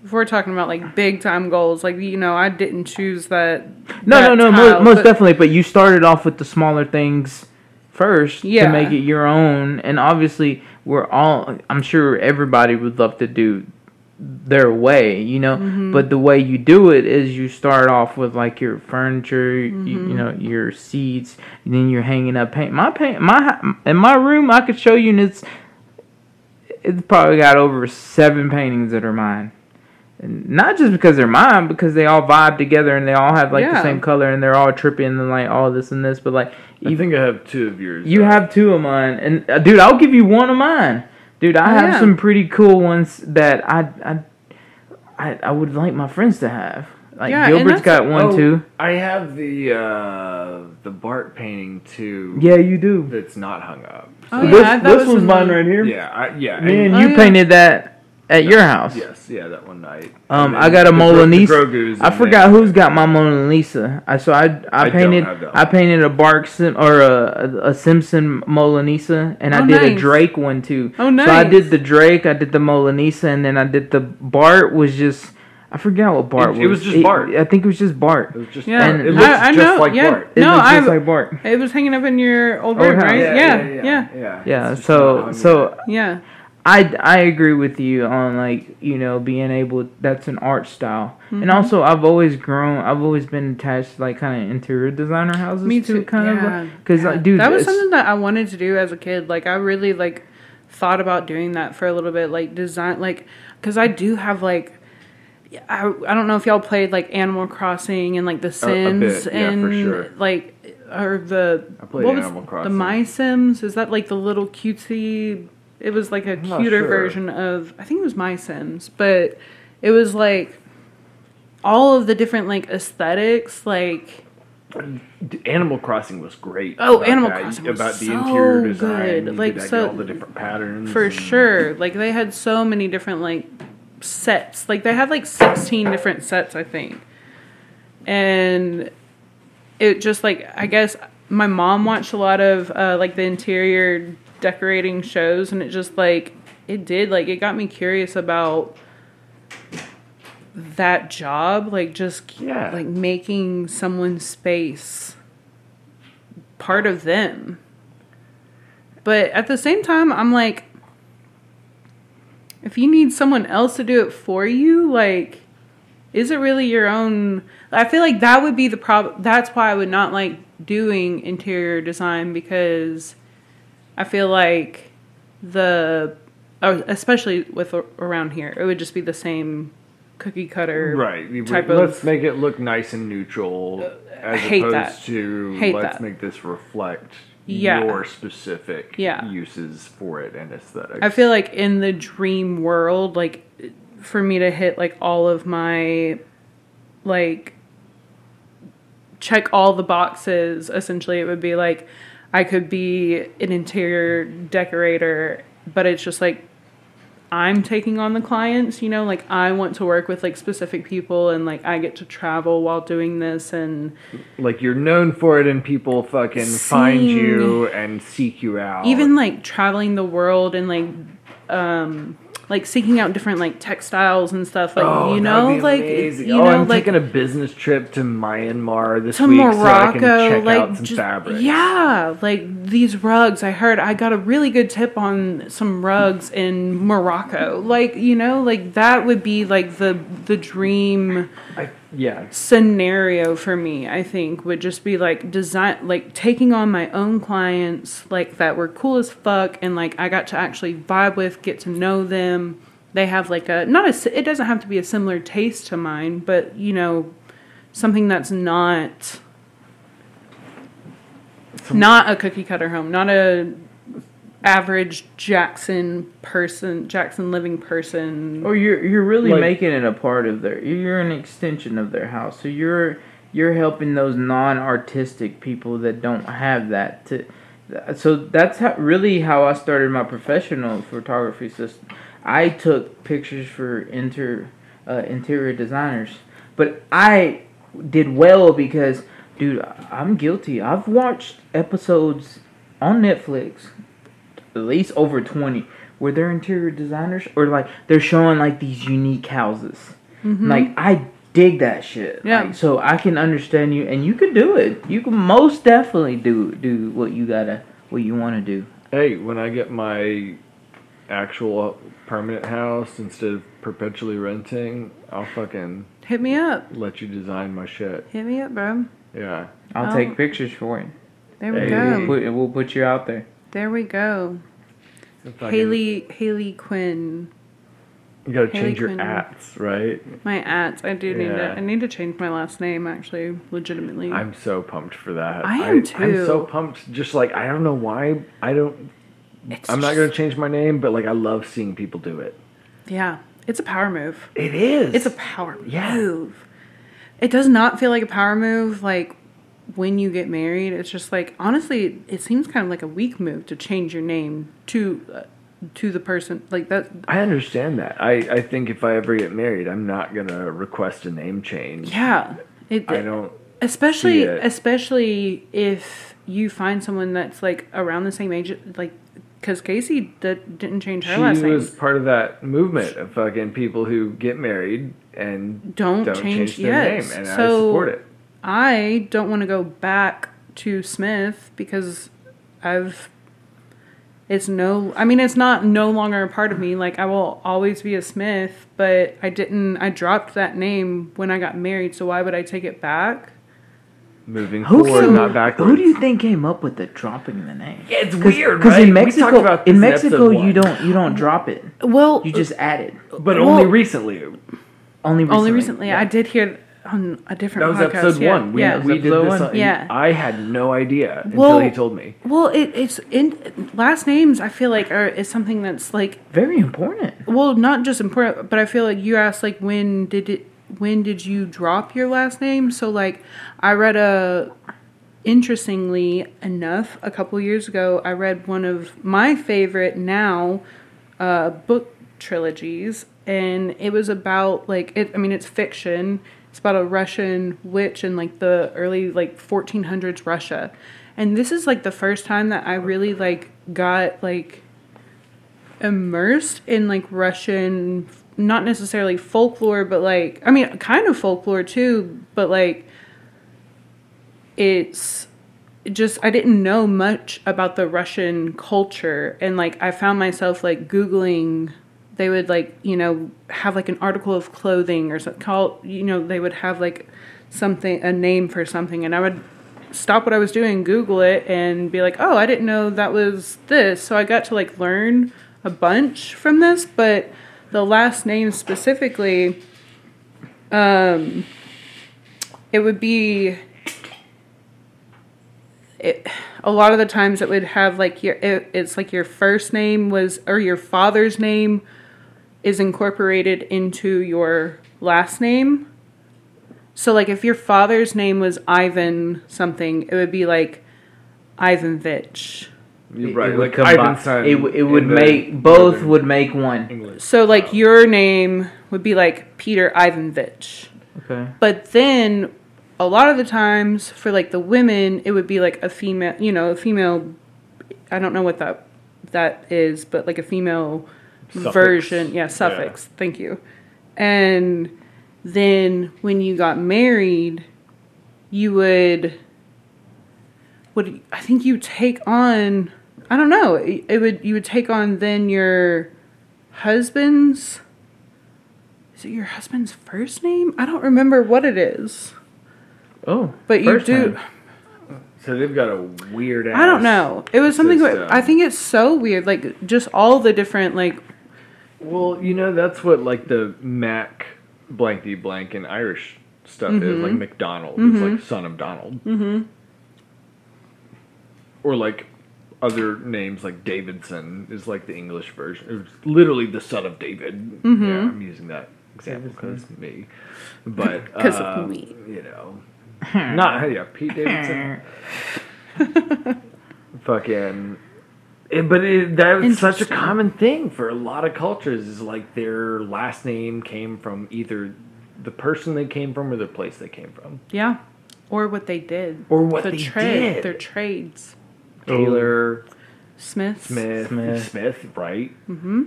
if we're talking about like big time goals, like you know, I didn't choose that. no, that no, no, tile, most, most but- definitely. But you started off with the smaller things first Yeah. to make it your own, and obviously we're all. I'm sure everybody would love to do their way, you know. Mm-hmm. But the way you do it is you start off with like your furniture, you, Mm-hmm. you know, your seats, and then you're hanging up paint. My paint, my in my room, I could show you, and it's it's probably got over seven paintings that are mine. And not just because they're mine, because they all vibe together and they all have like the same color and they're all trippy and then like all this and this. But like I you, think I have two of yours. you have two of mine, and uh, dude, I'll give you one of mine. Dude, I Oh, have yeah. some pretty cool ones that I I I, I would like my friends to have. Like Yeah, and Gilbert's that's- got one Oh, too. I have the uh, the Bart painting too. Yeah, you do. That's not hung up. Oh, yeah, this this was one's mine right here. Yeah, I, yeah. Me and Oh, you yeah. painted that at your house. Yes, yeah, that one night. Um, I got a the Mona Gro- Lisa. I forgot there. who's got my Mona Lisa. I so I I, I don't painted have I painted a Bark Sim or a, a Simpson Mona Lisa, and I Oh, did a. Drake one too. Oh, nice! So I did the Drake, I did the Mona Lisa, and then I did the Bart was just I forgot what Bart It- was. it was just Bart. I think it was just Bart. It was just Yeah, And it looks I, I just know. like yeah, Bart. It no, looks just I. like Bart. it was hanging up in your old Old room, house. right? Yeah, Yeah, yeah, yeah, yeah. Yeah, It's just so so yeah. I, I agree with you on like you know being able that's an art style and Mm-hmm. also I've always grown I've always been attached to like kind of interior designer houses Me too. kind yeah. of because Yeah. like dude that was something that I wanted to do as a kid. Like I really like thought about doing that for a little bit, like design, like because I do have like. I, I don't know if y'all played like Animal Crossing and like The Sims bit, yeah, and for sure. like or the I played what was Animal the My Sims is that like the little cutesy it was like a not cuter sure. version of I think it was My Sims but it was like all of the different like aesthetics like Animal Crossing was great. Oh, Animal that, Crossing was about the so interior design. good. Like, so- all the different patterns for and- sure like they had so many different like sets like they had like 16 different sets i think and it just like i guess my mom watched a lot of uh, like the interior decorating shows and it just like it did like it got me curious about that job, like just Yeah. like making someone's space part of them. But at the same time, I'm like, if you need someone else to do it for you, like, is it really your own? I feel like that would be the problem. That's why I would not like doing interior design because I feel like the, oh, especially with around here, it would just be the same cookie cutter Right. You- type let's of. make it look nice and neutral uh, as hate opposed that. to Hate let's that. make this reflect Yeah. your specific Yeah. uses for it and aesthetics. I feel like in the dream world, like for me to hit like all of my like check all the boxes, essentially it would be like I could be an interior decorator, but it's just like I'm taking on the clients, you know, like I want to work with like specific people and like I get to travel while doing this and like you're known for it and people fucking find you and seek you out. even like traveling the world and like um like seeking out different like textiles and stuff like Oh, you know like amazing. you oh, know I'm like taking a business trip to Myanmar this to week Morocco so I can check like out some just fabrics. yeah like these rugs I heard I got a really good tip on some rugs in Morocco like you know like that would be like the the dream I, yeah. scenario for me i think would just be like design like taking on my own clients like that were cool as fuck and like i got to actually vibe with get to know them they have like a not a it doesn't have to be a similar taste to mine but you know something that's not not a cookie cutter home not a average jackson person jackson living person Or you're you're really Like- making it a part of their. You're an extension of their house. So you're you're helping those non-artistic people that don't have that to. So that's how, really how I started my professional photography system. I took pictures for inter uh, interior designers, but I did well because, dude, I'm guilty. I've watched episodes on Netflix at least over 20 where they're interior designers? Or like they're showing like these unique houses. Mm-hmm. Like i dig that shit. Yeah. Like, so i can understand you and you can do it. You can most definitely do do what you gotta what you want to do. Hey, when I get my actual permanent house instead of perpetually renting, I'll fucking hit me up. let you design my shit. hit me up bro. Yeah. i'll Oh. take pictures for you there we Hey. go. We'll put, we'll put you out there There we go. Hayley Hayley Quinn. You gotta Hayley change your Quinn. ats, right? My at I do need Yeah. to I need to change my last name actually, legitimately. I'm so pumped for that. I am I'm too. so pumped. Just like I don't know why I don't. It's I'm not just- gonna change my name, but like I love seeing people do it. Yeah. It's a power move. It is. It's a power Yeah. move. It does not feel like a power move like when you get married. It's just like honestly, it seems kind of like a weak move to change your name to uh, to the person like that. I understand that. I I think if I ever get married, I'm not gonna request a name change. Yeah. It, I don't. especially especially if you find someone that's like around the same age like because casey d- didn't change her She last name She was part of that movement of fucking people who get married and don't, don't change, change, their yes name, and I support it. I don't want to go back to smith because i've it's no i mean it's not no longer a part of me like i will always be a smith but i didn't i dropped that name when i got married so why would i take it back Moving who, forward, came- not backwards. who do you think came up with the dropping the name Yeah, it's Cause, weird, 'cause right? in Mexico, about in Mexico, you don't you don't drop it. well You just add it. But Well- only recently. Only recently. only recently Yeah. i did hear on a different. That was podcast episode yeah, one. We, yeah. we did Episode this. one. On, Yeah. I had no idea until Well- he told me. Well, it, it's in last names. I feel like are is something that's like Very important. well, not just important, but I feel like you asked like when did it when did you drop your last name? So like I read a interestingly enough a couple years ago I read one of my favorite now uh, book trilogies and it was about like it I mean it's fiction. It's about a Russian witch in like the early like 1400s Russia. And this is like the first time that I really like got like immersed in like Russian not necessarily folklore, but like I mean, kind of folklore too, but like it's just I didn't know much about the Russian culture and like I found myself like googling they would like, you know, have like an article of clothing or something called, you know, they would have like something a name for something and I would stop what I was doing, Google it, and be like, oh, I didn't know that was this. So I got to like learn a bunch from this, but the last name specifically, um, it would be. It, a lot of the times it would have like your it, it's like your first name was or your father's name is incorporated into your last name so like if your father's name was Ivan something, it would be like Ivanovich. You're It- right. it would like combine- It, it would make both northern would make one. English. So like your name would be like Peter Ivanovich. Okay. But then a lot of the times for like the women, it would be like a female, you know, a female I don't know what that that is, but like a female Suffix. version, yeah, suffix. Thank you. And then when you got married, you would would I think you take on I don't know, it, it would you would take on then your husband's is it your husband's first name? I don't remember what it is. Oh, But you do time. So they've got a weird. I don't know. It was something. I think it's so weird like just all the different like Well, you know that's what like the Mac blankety blank and Irish stuff is like McDonald is like son of Donald. Mm-hmm. Or like other names like Davidson is like the English version. It's literally the son of David. Yeah, I'm using that example because me, but 'Cause of uh, me. You know, not yeah, Pete Davidson. Fucking. It, but it, that was such a common thing for a lot of cultures. Is like their last name came from either the person they came from or the place they came from. yeah, or what they did Or what the they trade, did. their trades. Taylor, Smiths. Smith, Smith. Smith, right? Mm-hmm.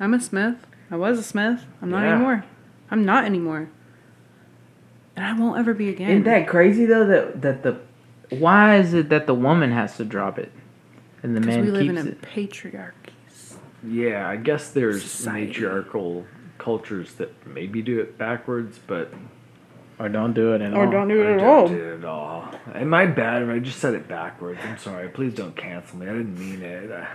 I'm a Smith. I was a Smith. I'm not Yeah. anymore. I'm not anymore. And I won't ever be again. Isn't that crazy though? That that the why is it that the woman has to drop it and the because man we live keeps in a it? Patriarchies. Yeah, I guess there's Society. matriarchal cultures that maybe do it backwards, but Or don't do it at Or all. Or don't do I it at don't all. do it at all. Am I bad if I just said it backwards? I'm sorry. Please don't cancel me. I didn't mean it. I-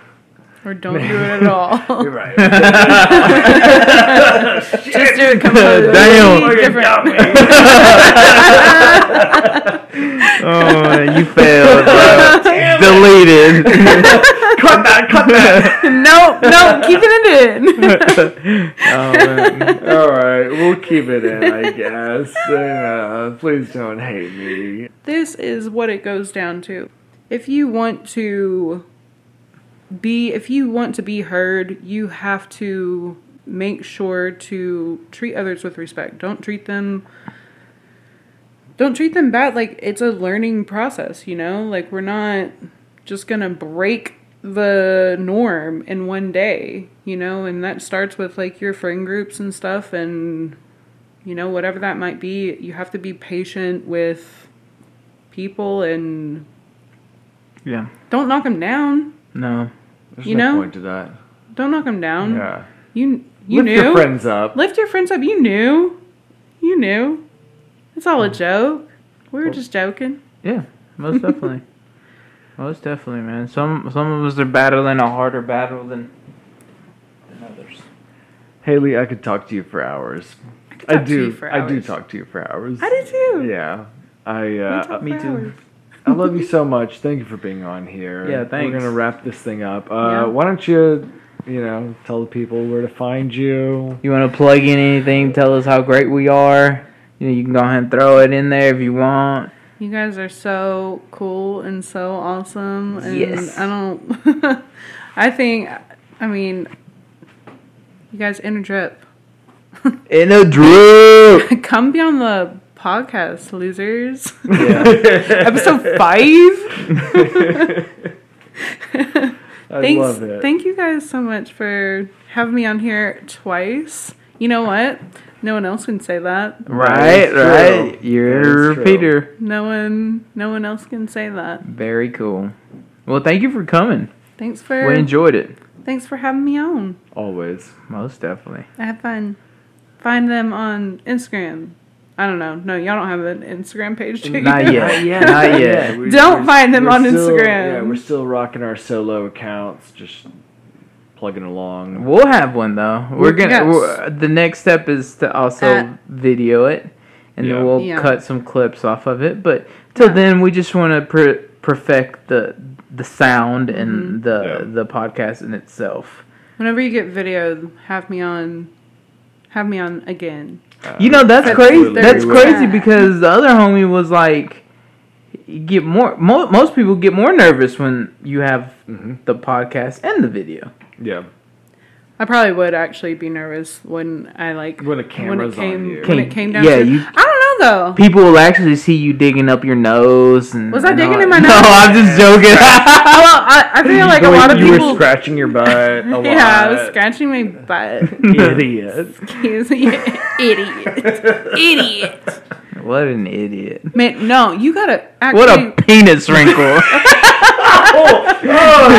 Or don't do it at all. You're right. Just do it completely Damn. Different. got me. Oh, you failed, bro. Deleted. cut that. Cut that. no, no, keep it in. oh man. All right, we'll keep it in, I guess. Uh, please don't hate me. this is what it goes down to. If you want to be if you want to be heard, you have to make sure to treat others with respect. Don't treat them don't treat them bad like it's a learning process, you know? Like we're not just going to break the norm in one day, you know, and that starts with like your friend groups and stuff and you know whatever that might be, you have to be patient with people and Yeah. don't knock them down. No. There's You no know? point to that. Don't knock them down. Yeah. You you Lift knew. your friends up. Lift your friends up. You knew. You knew. It's all a joke. We were just joking. Yeah. Most definitely. most definitely, man. Some some of us are battling a harder battle than than others. Hayley, I could talk to you for hours. I to do. I do talk to you for hours. I do too. Yeah. I uh, me too. Hours. I love you so much. Thank you for being on here. Yeah, thanks. We're gonna wrap this thing up. Uh, Yeah. Why don't you, you know, tell the people where to find you? You want to plug in anything? Tell us how great we are. You know, you can go ahead and throw it in there if you want. You guys are so cool and so awesome. And Yes. I don't. I think. I mean, you guys in a drip. In a drip. Come be on the podcast, losers. yeah. Episode five. I Thanks. love it. Thank you guys so much for having me on here twice. You know what? No one else can say that. Right, true. right. That You're is a repeater. No one, no one else can say that. Very cool. Well, thank you for coming. Thanks for, We enjoyed it. thanks for having me on. Always. Most definitely. I had fun. Find them on Instagram. I don't know. No, y'all don't have an Instagram page. do you? Not yet. yeah, Not yet. We- Don't we're- find them on still- Instagram. Yeah, we're still rocking our solo accounts, just plugging along. We'll have one though. We're gonna. Yes. we're- the next step is to also Uh, video it, and Yeah. then we'll Yeah. cut some clips off of it. But till Yeah. then, we just want to per- perfect the the sound and Mm-hmm. the Yeah. the podcast in itself. Whenever you get video, have me on. Have me on again. Uh, You know that's That's crazy. That's weird. crazy because the other homie was like, get more. Mo- most people get more nervous when you have Mhm. the podcast and the video. Yeah. I probably would actually be nervous when I like When the when camera's it came on you. when it came down yeah, to. you- I don't know though. People will actually see you digging up your nose and. Was I and digging all- in my nose? No. I'm just joking. well, I, I feel like a lot of you people. were scratching your butt a lot. yeah, I was scratching my butt. Idiot. Excuse me, idiot, idiot. what an idiot! Man, no, you gotta actually. What a penis wrinkle! No,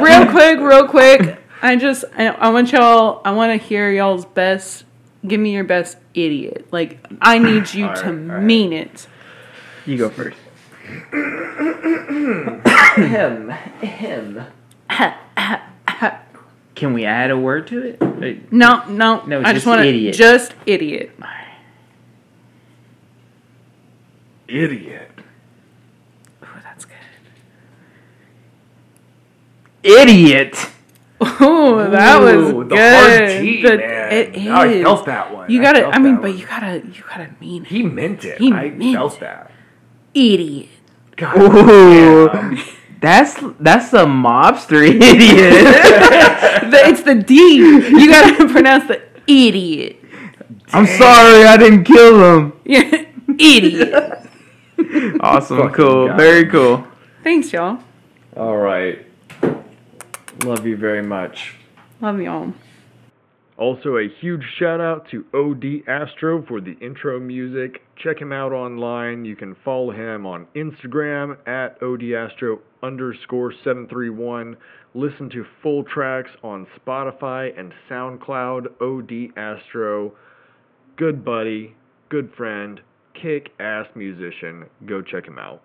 real quick, real quick. I just, I, I want y'all, I want to hear y'all's best. Give me your best idiot. Like, I need you All to right, mean it. You go first. him, him. Can we add a word to it? No, no, No, I just just want to, idiot. just idiot. Idiot. Oh, that's good. Idiot. Oh, that was Ooh, good. the hard T, The- man. It is. I felt that one. You gotta. felt I, mean, but one. you gotta. You gotta mean it. He meant it. He I meant felt it. that. Idiot. God Ooh, damn. that's that's a mobster idiot. The- it's the D. You gotta pronounce the idiot. I'm sorry, I didn't kill him. Yeah, idiot. Awesome, Fucking cool, guy. very cool. Thanks, y'all. All right. Love you very much. Love y'all. Also, a huge shout out to OD Astro for the intro music. Check him out online. You can follow him on Instagram at ODAstro underscore 731. Listen to full tracks on Spotify and SoundCloud. OD Astro. Good buddy, good friend, kick ass musician. Go check him out.